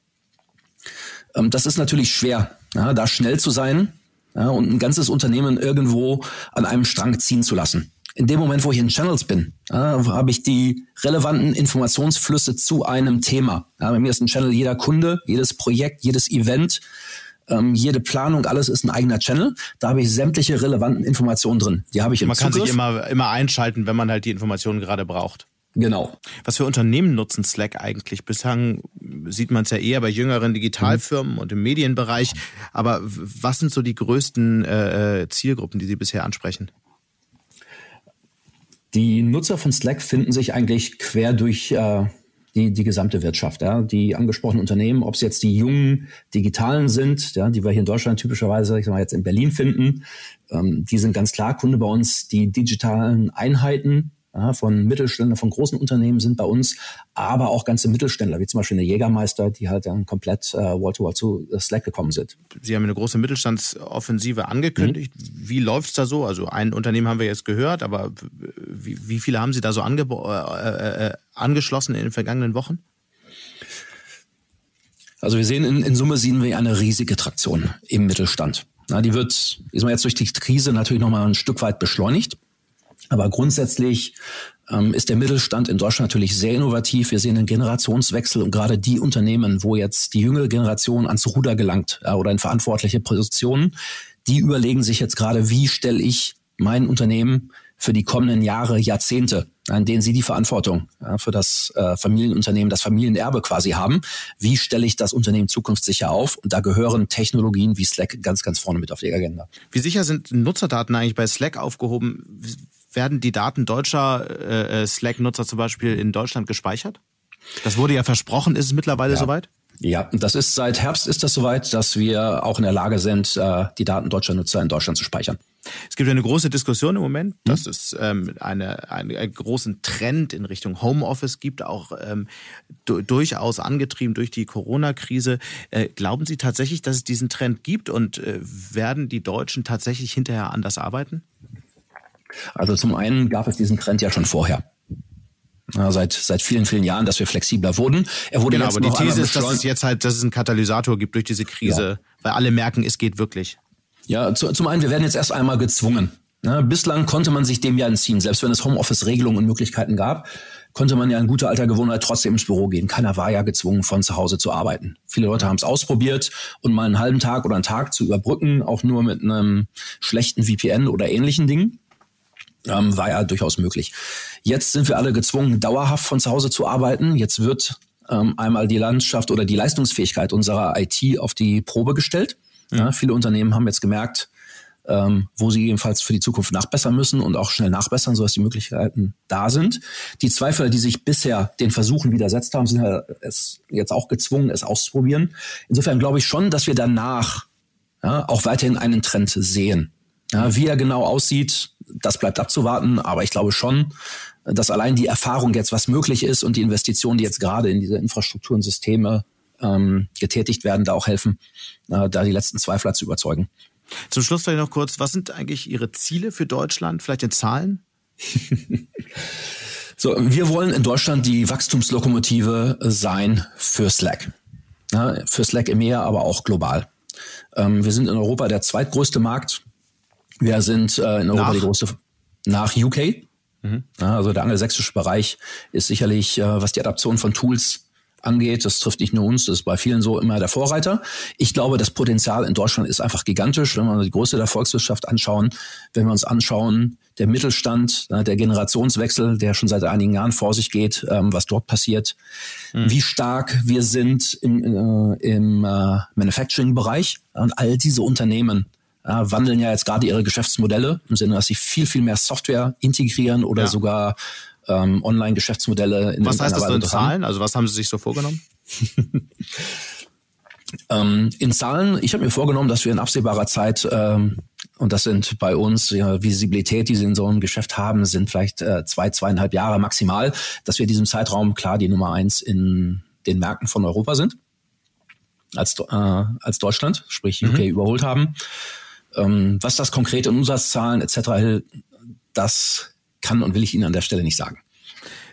Ähm, das ist natürlich schwer, ja, da schnell zu sein ja, und ein ganzes Unternehmen irgendwo an einem Strang ziehen zu lassen. In dem Moment, wo ich in Channels bin, ja, habe ich die relevanten Informationsflüsse zu einem Thema. Bei mir ist ein Channel jeder Kunde, jedes Projekt, jedes Event, ähm, jede Planung, alles ist ein eigener Channel. Da habe ich sämtliche relevanten Informationen drin. Die habe ich im Man Zugriff. kann sich immer, immer einschalten, wenn man halt die Informationen gerade braucht. Genau. Was für Unternehmen nutzen Slack eigentlich? Bislang sieht man es ja eher bei jüngeren Digitalfirmen mhm. und im Medienbereich. Aber was sind so die größten äh, äh, Zielgruppen, die Sie bisher ansprechen? Die Nutzer von Slack finden sich eigentlich quer durch äh, die, die gesamte Wirtschaft. Ja. Die angesprochenen Unternehmen, ob es jetzt die jungen Digitalen sind, ja, die wir hier in Deutschland typischerweise, ich sag mal jetzt in Berlin finden, ähm, die sind ganz klar Kunde bei uns. Die digitalen Einheiten, ja, von Mittelständlern, von großen Unternehmen sind bei uns, aber auch ganze Mittelständler, wie zum Beispiel eine Jägermeister, die halt dann komplett äh, Wall-to-Wall zu Slack gekommen sind. Sie haben eine große Mittelstandsoffensive angekündigt. Mhm. Wie läuft's da so? Also ein Unternehmen haben wir jetzt gehört, aber wie, wie viele haben Sie da so ange äh, äh, angeschlossen in den vergangenen Wochen? Also wir sehen in, in Summe sehen wir eine riesige Traktion im Mittelstand. Na, die wird, ist man jetzt durch die Krise natürlich nochmal ein Stück weit beschleunigt. Aber grundsätzlich ähm, ist der Mittelstand in Deutschland natürlich sehr innovativ. Wir sehen einen Generationswechsel und gerade die Unternehmen, wo jetzt die jüngere Generation ans Ruder gelangt äh, oder in verantwortliche Positionen, die überlegen sich jetzt gerade, wie stelle ich mein Unternehmen für die kommenden Jahre, Jahrzehnte, an denen sie die Verantwortung ja, für das äh, Familienunternehmen, das Familienerbe quasi haben. Wie stelle ich das Unternehmen zukunftssicher auf? Und da gehören Technologien wie Slack ganz, ganz vorne mit auf die Agenda. Wie sicher sind Nutzerdaten eigentlich bei Slack aufgehoben? Werden die Daten deutscher äh, äh, Slack-Nutzer zum Beispiel in Deutschland gespeichert? Das wurde ja versprochen. Ist es mittlerweile ja. soweit? Ja, das ist seit Herbst ist das soweit, dass wir auch in der Lage sind, äh, die Daten deutscher Nutzer in Deutschland zu speichern. Es gibt eine große Diskussion im Moment, dass es ähm, eine, eine, einen großen Trend in Richtung Homeoffice gibt, auch ähm, durchaus angetrieben durch die Corona-Krise. Äh, glauben Sie tatsächlich, dass es diesen Trend gibt und äh, werden die Deutschen tatsächlich hinterher anders arbeiten? Also zum einen gab es diesen Trend ja schon vorher. Ja, seit, seit vielen, vielen Jahren, dass wir flexibler wurden. Er wurde genau, jetzt aber die These ist, dass es jetzt halt, dass es einen Katalysator gibt durch diese Krise, ja. weil alle merken, es geht wirklich? Ja, zu, zum einen, wir werden jetzt erst einmal gezwungen. Ne? Bislang konnte man sich dem ja entziehen, selbst wenn es Homeoffice-Regelungen und Möglichkeiten gab konnte man ja in guter alter Gewohnheit trotzdem ins Büro gehen. Keiner war ja gezwungen, von zu Hause zu arbeiten. Viele Leute haben es ausprobiert und mal einen halben Tag oder einen Tag zu überbrücken, auch nur mit einem schlechten VPN oder ähnlichen Dingen. Ähm, war ja durchaus möglich. Jetzt sind wir alle gezwungen, dauerhaft von zu Hause zu arbeiten. Jetzt wird ähm, einmal die Landschaft oder die Leistungsfähigkeit unserer IT auf die Probe gestellt. Ja, viele Unternehmen haben jetzt gemerkt, ähm, wo sie jedenfalls für die Zukunft nachbessern müssen und auch schnell nachbessern, sodass die Möglichkeiten da sind. Die Zweifler, die sich bisher den Versuchen widersetzt haben, sind ja es jetzt auch gezwungen, es auszuprobieren. Insofern glaube ich schon, dass wir danach ja, auch weiterhin einen Trend sehen. Ja, wie er genau aussieht, das bleibt abzuwarten, aber ich glaube schon, dass allein die Erfahrung jetzt, was möglich ist und die Investitionen, die jetzt gerade in diese Infrastruktur und Systeme ähm, getätigt werden, da auch helfen, äh, da die letzten Zweifler zu überzeugen. Zum Schluss vielleicht noch kurz, was sind eigentlich Ihre Ziele für Deutschland? Vielleicht in Zahlen? so, wir wollen in Deutschland die Wachstumslokomotive sein für Slack. Ja, für Slack im Meer, aber auch global. Ähm, wir sind in Europa der zweitgrößte Markt. Wir sind äh, in Europa nach? die größte nach UK. Mhm. Ja, also der angelsächsische Bereich ist sicherlich, äh, was die Adaption von Tools angeht. Das trifft nicht nur uns, das ist bei vielen so immer der Vorreiter. Ich glaube, das Potenzial in Deutschland ist einfach gigantisch, wenn wir uns die Größe der Volkswirtschaft anschauen, wenn wir uns anschauen, der Mittelstand, der Generationswechsel, der schon seit einigen Jahren vor sich geht, ähm, was dort passiert, mhm. wie stark wir sind im, äh, im äh, Manufacturing-Bereich und all diese Unternehmen wandeln ja jetzt gerade ihre Geschäftsmodelle im Sinne, dass sie viel, viel mehr Software integrieren oder ja. sogar ähm, Online-Geschäftsmodelle. In was heißt das so in Zahlen? Also was haben Sie sich so vorgenommen? ähm, in Zahlen, ich habe mir vorgenommen, dass wir in absehbarer Zeit, ähm, und das sind bei uns ja, Visibilität, die sie in so einem Geschäft haben, sind vielleicht äh, zwei, zweieinhalb Jahre maximal, dass wir in diesem Zeitraum klar die Nummer eins in den Märkten von Europa sind. Als, äh, als Deutschland, sprich UK mhm. überholt haben. Ähm, was das konkret in Umsatzzahlen etc. Das kann und will ich Ihnen an der Stelle nicht sagen.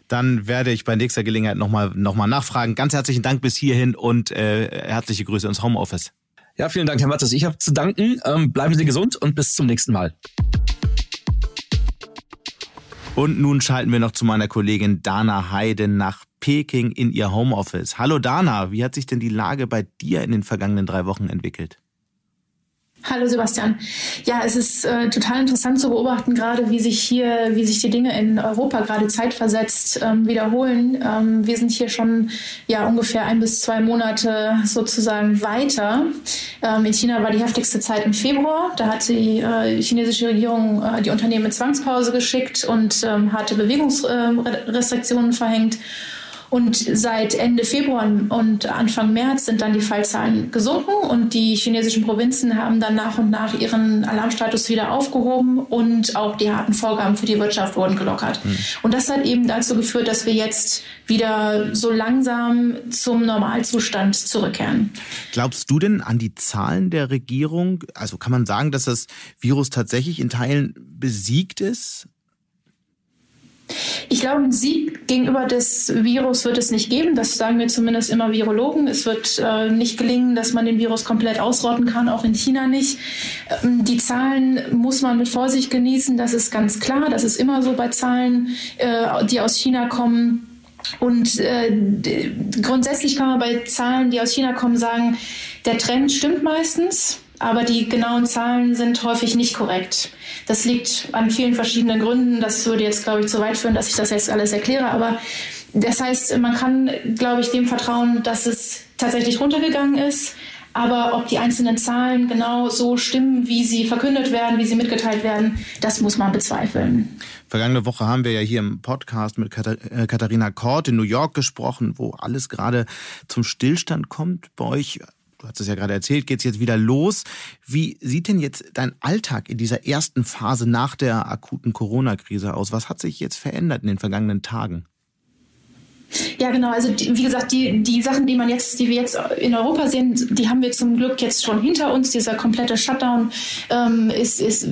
Dann werde ich bei nächster Gelegenheit nochmal noch mal nachfragen. Ganz herzlichen Dank bis hierhin und äh, herzliche Grüße ins Homeoffice. Ja, vielen Dank, Herr Mattes. Ich habe zu danken. Ähm, bleiben Sie gesund und bis zum nächsten Mal. Und nun schalten wir noch zu meiner Kollegin Dana Heiden nach Peking in ihr Homeoffice. Hallo Dana, wie hat sich denn die Lage bei dir in den vergangenen drei Wochen entwickelt? Hallo Sebastian. Ja, es ist äh, total interessant zu beobachten, gerade wie sich hier, wie sich die Dinge in Europa gerade zeitversetzt ähm, wiederholen. Ähm, wir sind hier schon ja ungefähr ein bis zwei Monate sozusagen weiter. Ähm, in China war die heftigste Zeit im Februar. Da hat die äh, chinesische Regierung äh, die Unternehmen in Zwangspause geschickt und ähm, hatte Bewegungsrestriktionen verhängt. Und seit Ende Februar und Anfang März sind dann die Fallzahlen gesunken und die chinesischen Provinzen haben dann nach und nach ihren Alarmstatus wieder aufgehoben und auch die harten Vorgaben für die Wirtschaft wurden gelockert. Mhm. Und das hat eben dazu geführt, dass wir jetzt wieder so langsam zum Normalzustand zurückkehren. Glaubst du denn an die Zahlen der Regierung? Also kann man sagen, dass das Virus tatsächlich in Teilen besiegt ist? Ich glaube, einen Sieg gegenüber des Virus wird es nicht geben. Das sagen wir zumindest immer Virologen. Es wird äh, nicht gelingen, dass man den Virus komplett ausrotten kann, auch in China nicht. Ähm, die Zahlen muss man mit Vorsicht genießen. Das ist ganz klar. Das ist immer so bei Zahlen, äh, die aus China kommen. Und äh, grundsätzlich kann man bei Zahlen, die aus China kommen, sagen, der Trend stimmt meistens aber die genauen Zahlen sind häufig nicht korrekt. Das liegt an vielen verschiedenen Gründen. Das würde jetzt, glaube ich, zu weit führen, dass ich das jetzt alles erkläre. Aber das heißt, man kann, glaube ich, dem vertrauen, dass es tatsächlich runtergegangen ist. Aber ob die einzelnen Zahlen genau so stimmen, wie sie verkündet werden, wie sie mitgeteilt werden, das muss man bezweifeln. Vergangene Woche haben wir ja hier im Podcast mit äh, Katharina Kort in New York gesprochen, wo alles gerade zum Stillstand kommt. Bei euch du hast es ja gerade erzählt, geht es jetzt wieder los. Wie sieht denn jetzt dein Alltag in dieser ersten Phase nach der akuten Corona-Krise aus? Was hat sich jetzt verändert in den vergangenen Tagen? Ja, genau. Also wie gesagt, die, die Sachen, die man jetzt, die wir jetzt in Europa sehen, die haben wir zum Glück jetzt schon hinter uns. Dieser komplette Shutdown ähm, ist, ist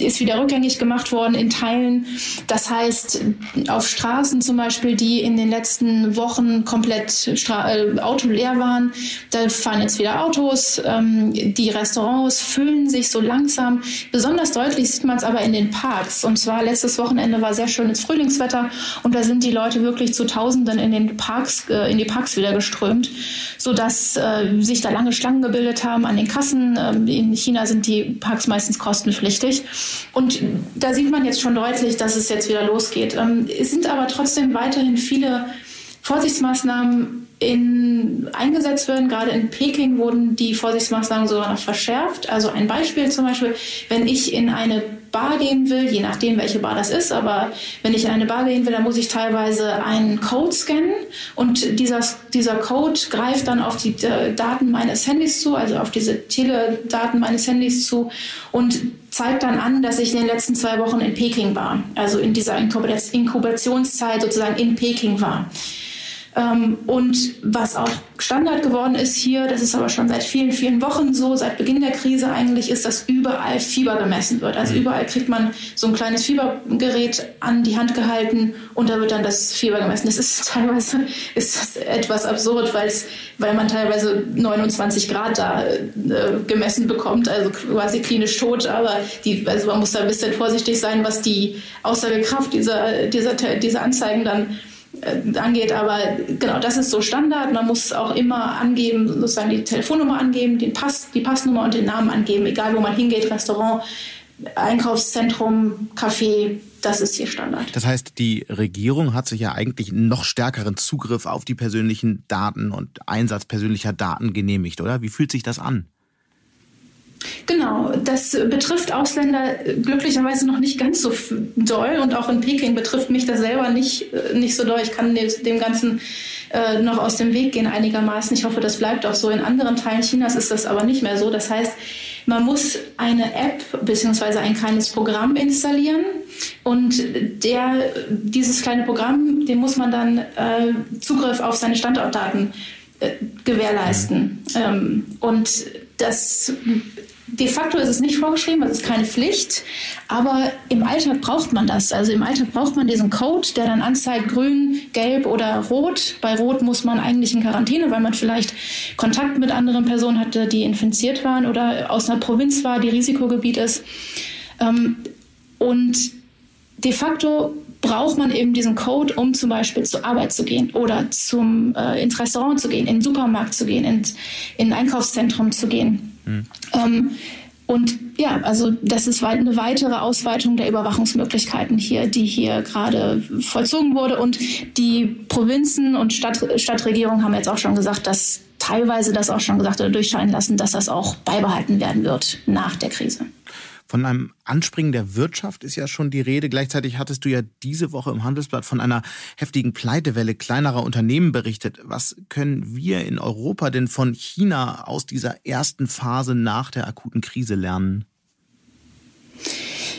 ist wieder rückgängig gemacht worden in Teilen. Das heißt, auf Straßen zum Beispiel, die in den letzten Wochen komplett Stra äh, autoleer waren, da fahren jetzt wieder Autos. Ähm, die Restaurants füllen sich so langsam. Besonders deutlich sieht man es aber in den Parks. Und zwar letztes Wochenende war sehr schönes Frühlingswetter und da sind die Leute wirklich zu Tausenden in den Parks, äh, in die Parks wieder geströmt, sodass äh, sich da lange Schlangen gebildet haben an den Kassen. Ähm, in China sind die Parks meistens kostenpflichtig. Und da sieht man jetzt schon deutlich, dass es jetzt wieder losgeht. Ähm, es sind aber trotzdem weiterhin viele Vorsichtsmaßnahmen in, eingesetzt werden. Gerade in Peking wurden die Vorsichtsmaßnahmen sogar noch verschärft. Also ein Beispiel zum Beispiel, wenn ich in eine Bar gehen will, je nachdem, welche Bar das ist, aber wenn ich in eine Bar gehen will, dann muss ich teilweise einen Code scannen. Und dieser, dieser Code greift dann auf die äh, Daten meines Handys zu, also auf diese Teledaten meines Handys zu und zeigt dann an, dass ich in den letzten zwei Wochen in Peking war, also in dieser Inkubationszeit sozusagen in Peking war. Ähm, und was auch Standard geworden ist hier, das ist aber schon seit vielen, vielen Wochen so, seit Beginn der Krise eigentlich, ist, dass überall Fieber gemessen wird. Also mhm. überall kriegt man so ein kleines Fiebergerät an die Hand gehalten und da wird dann das Fieber gemessen. Das ist teilweise ist das etwas absurd, weil man teilweise 29 Grad da äh, gemessen bekommt, also quasi klinisch tot. Aber die, also man muss da ein bisschen vorsichtig sein, was die Aussagekraft dieser, dieser, dieser Anzeigen dann angeht. Aber genau, das ist so Standard. Man muss auch immer angeben, sozusagen die Telefonnummer angeben, den Pass, die Passnummer und den Namen angeben, egal wo man hingeht, Restaurant, Einkaufszentrum, Café, das ist hier Standard. Das heißt, die Regierung hat sich ja eigentlich noch stärkeren Zugriff auf die persönlichen Daten und Einsatz persönlicher Daten genehmigt, oder? Wie fühlt sich das an? Genau, das betrifft Ausländer glücklicherweise noch nicht ganz so doll und auch in Peking betrifft mich das selber nicht, äh, nicht so doll. Ich kann dem Ganzen äh, noch aus dem Weg gehen einigermaßen. Ich hoffe, das bleibt auch so. In anderen Teilen Chinas ist das aber nicht mehr so. Das heißt, man muss eine App bzw. ein kleines Programm installieren und der, dieses kleine Programm, dem muss man dann äh, Zugriff auf seine Standortdaten äh, gewährleisten. Mhm. Ähm, und das De facto ist es nicht vorgeschrieben, das ist keine Pflicht, aber im Alltag braucht man das. Also im Alltag braucht man diesen Code, der dann anzeigt grün, gelb oder rot. Bei rot muss man eigentlich in Quarantäne, weil man vielleicht Kontakt mit anderen Personen hatte, die infiziert waren oder aus einer Provinz war, die Risikogebiet ist. Ähm, und de facto braucht man eben diesen Code, um zum Beispiel zur Arbeit zu gehen oder zum, äh, ins Restaurant zu gehen, in den Supermarkt zu gehen, in, in ein Einkaufszentrum zu gehen. Mhm. Ähm, und ja, also das ist eine weitere Ausweitung der Überwachungsmöglichkeiten hier, die hier gerade vollzogen wurde. Und die Provinzen und Stadt, Stadtregierungen haben jetzt auch schon gesagt, dass teilweise das auch schon gesagt oder durchscheinen lassen, dass das auch beibehalten werden wird nach der Krise. Von einem Anspringen der Wirtschaft ist ja schon die Rede. Gleichzeitig hattest du ja diese Woche im Handelsblatt von einer heftigen Pleitewelle kleinerer Unternehmen berichtet. Was können wir in Europa denn von China aus dieser ersten Phase nach der akuten Krise lernen?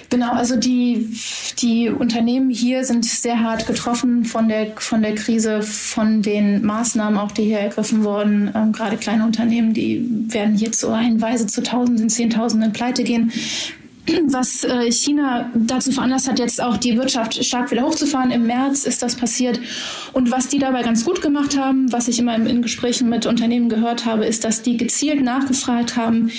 Genau, also die, die Unternehmen hier sind sehr hart getroffen von der, von der Krise, von den Maßnahmen auch, die hier ergriffen wurden. Ähm, gerade kleine Unternehmen, die werden hier zu reihenweise zu Tausenden, Zehntausenden pleite gehen was äh, China dazu veranlasst hat, jetzt auch die Wirtschaft stark wieder hochzufahren. Im März ist das passiert. Und was die dabei ganz gut gemacht haben, was ich immer in Gesprächen mit Unternehmen gehört habe, ist, dass die gezielt nachgefragt haben,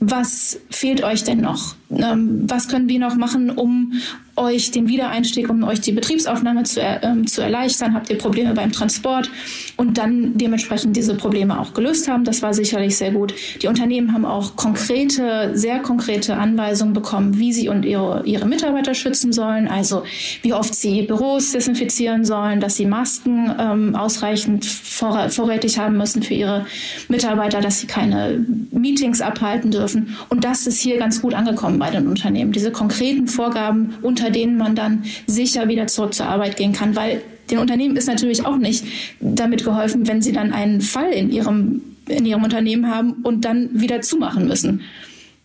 was fehlt euch denn noch? Ähm, was können wir noch machen, um euch den Wiedereinstieg, um euch die Betriebsaufnahme zu, äh, zu erleichtern? Habt ihr Probleme beim Transport? Und dann dementsprechend diese Probleme auch gelöst haben. Das war sicherlich sehr gut. Die Unternehmen haben auch konkrete, sehr konkrete Anweisungen bekommen, wie sie und ihre, ihre Mitarbeiter schützen sollen. Also wie oft sie Büros desinfizieren sollen, dass sie Masken ähm, ausreichend vor, vorrätig haben müssen für ihre Mitarbeiter, dass sie keine Meetings abhalten dürfen. Und das ist hier ganz gut angekommen bei den Unternehmen. Diese konkreten Vorgaben, unter denen man dann sicher wieder zurück zur Arbeit gehen kann, weil den Unternehmen ist natürlich auch nicht damit geholfen, wenn sie dann einen Fall in ihrem, in ihrem Unternehmen haben und dann wieder zumachen müssen.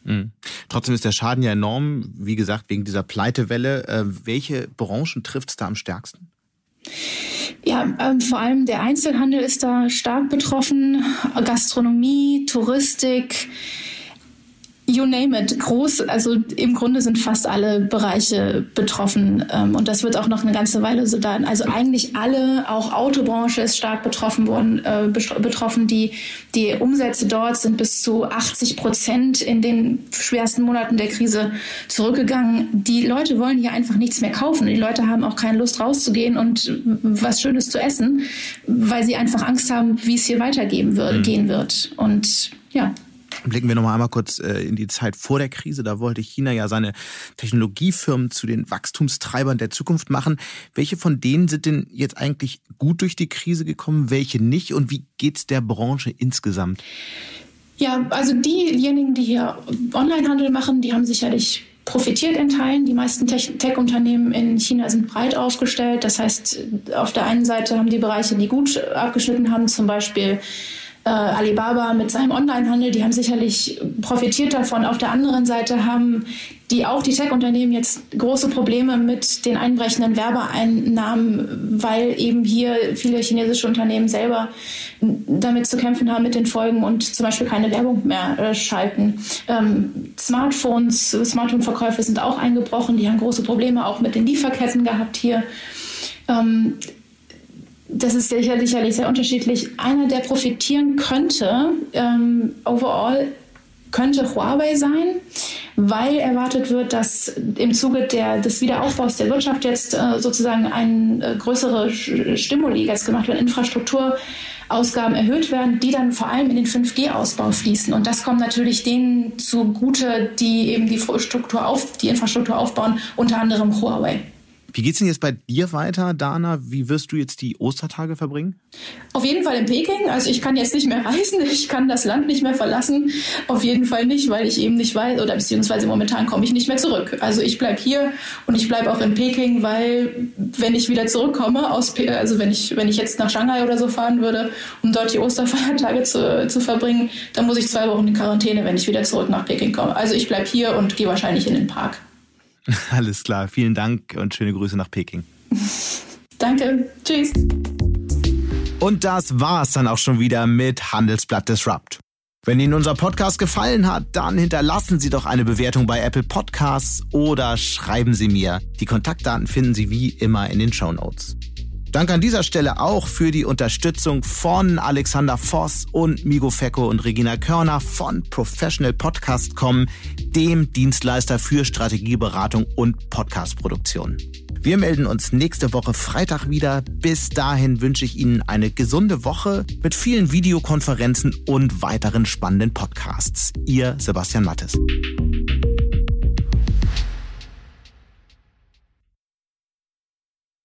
Mhm. Trotzdem ist der Schaden ja enorm, wie gesagt, wegen dieser Pleitewelle. Äh, welche Branchen trifft es da am stärksten? Ja, ähm, vor allem der Einzelhandel ist da stark betroffen, Gastronomie, Touristik, You name it. Groß, also im Grunde sind fast alle Bereiche betroffen. Ähm, und das wird auch noch eine ganze Weile so da. Also eigentlich alle, auch Autobranche ist stark betroffen worden, äh, betroffen. Die, die Umsätze dort sind bis zu 80 Prozent in den schwersten Monaten der Krise zurückgegangen. Die Leute wollen hier einfach nichts mehr kaufen. Die Leute haben auch keine Lust rauszugehen und was Schönes zu essen, weil sie einfach Angst haben, wie es hier weitergehen wird, mhm. gehen wird. Und ja. Blicken wir noch mal einmal kurz äh, in die Zeit vor der Krise. Da wollte China ja seine Technologiefirmen zu den Wachstumstreibern der Zukunft machen. Welche von denen sind denn jetzt eigentlich gut durch die Krise gekommen, welche nicht? Und wie geht es der Branche insgesamt? Ja, also diejenigen, die hier Onlinehandel machen, die haben sicherlich profitiert in Teilen. Die meisten Tech-Unternehmen in China sind breit aufgestellt. Das heißt, auf der einen Seite haben die Bereiche, die gut abgeschnitten haben, zum Beispiel äh, Alibaba mit seinem Onlinehandel, die haben sicherlich profitiert davon. Auf der anderen Seite haben die auch die Tech-Unternehmen jetzt große Probleme mit den einbrechenden Werbeeinnahmen, weil eben hier viele chinesische Unternehmen selber damit zu kämpfen haben mit den Folgen und zum Beispiel keine Werbung mehr äh, schalten. Ähm, Smartphones, Smartphone-Verkäufe sind auch eingebrochen, die haben große Probleme auch mit den Lieferketten gehabt hier. Ähm, das ist sicher, sicherlich sehr unterschiedlich. Einer, der profitieren könnte, ähm, overall, könnte Huawei sein, weil erwartet wird, dass im Zuge der, des Wiederaufbaus der Wirtschaft jetzt äh, sozusagen ein äh, größere Stimuli jetzt gemacht wird, Infrastrukturausgaben erhöht werden, die dann vor allem in den 5G-Ausbau fließen. Und das kommt natürlich denen zugute, die eben die Struktur auf, die Infrastruktur aufbauen, unter anderem Huawei. Wie geht's denn jetzt bei dir weiter, Dana? Wie wirst du jetzt die Ostertage verbringen? Auf jeden Fall in Peking. Also ich kann jetzt nicht mehr reisen, ich kann das Land nicht mehr verlassen. Auf jeden Fall nicht, weil ich eben nicht weiß, oder beziehungsweise momentan komme ich nicht mehr zurück. Also ich bleibe hier und ich bleibe auch in Peking, weil wenn ich wieder zurückkomme aus, also wenn ich, wenn ich jetzt nach Shanghai oder so fahren würde, um dort die Osterfeiertage zu, zu verbringen, dann muss ich zwei Wochen in Quarantäne, wenn ich wieder zurück nach Peking komme. Also ich bleibe hier und gehe wahrscheinlich in den Park. Alles klar, vielen Dank und schöne Grüße nach Peking. Danke, tschüss. Und das war's dann auch schon wieder mit Handelsblatt Disrupt. Wenn Ihnen unser Podcast gefallen hat, dann hinterlassen Sie doch eine Bewertung bei Apple Podcasts oder schreiben Sie mir. Die Kontaktdaten finden Sie wie immer in den Show Notes. Danke an dieser Stelle auch für die Unterstützung von Alexander Voss und Migo Fecko und Regina Körner von Professional Podcast.com, dem Dienstleister für Strategieberatung und Podcastproduktion. Wir melden uns nächste Woche Freitag wieder. Bis dahin wünsche ich Ihnen eine gesunde Woche mit vielen Videokonferenzen und weiteren spannenden Podcasts. Ihr Sebastian Mattes.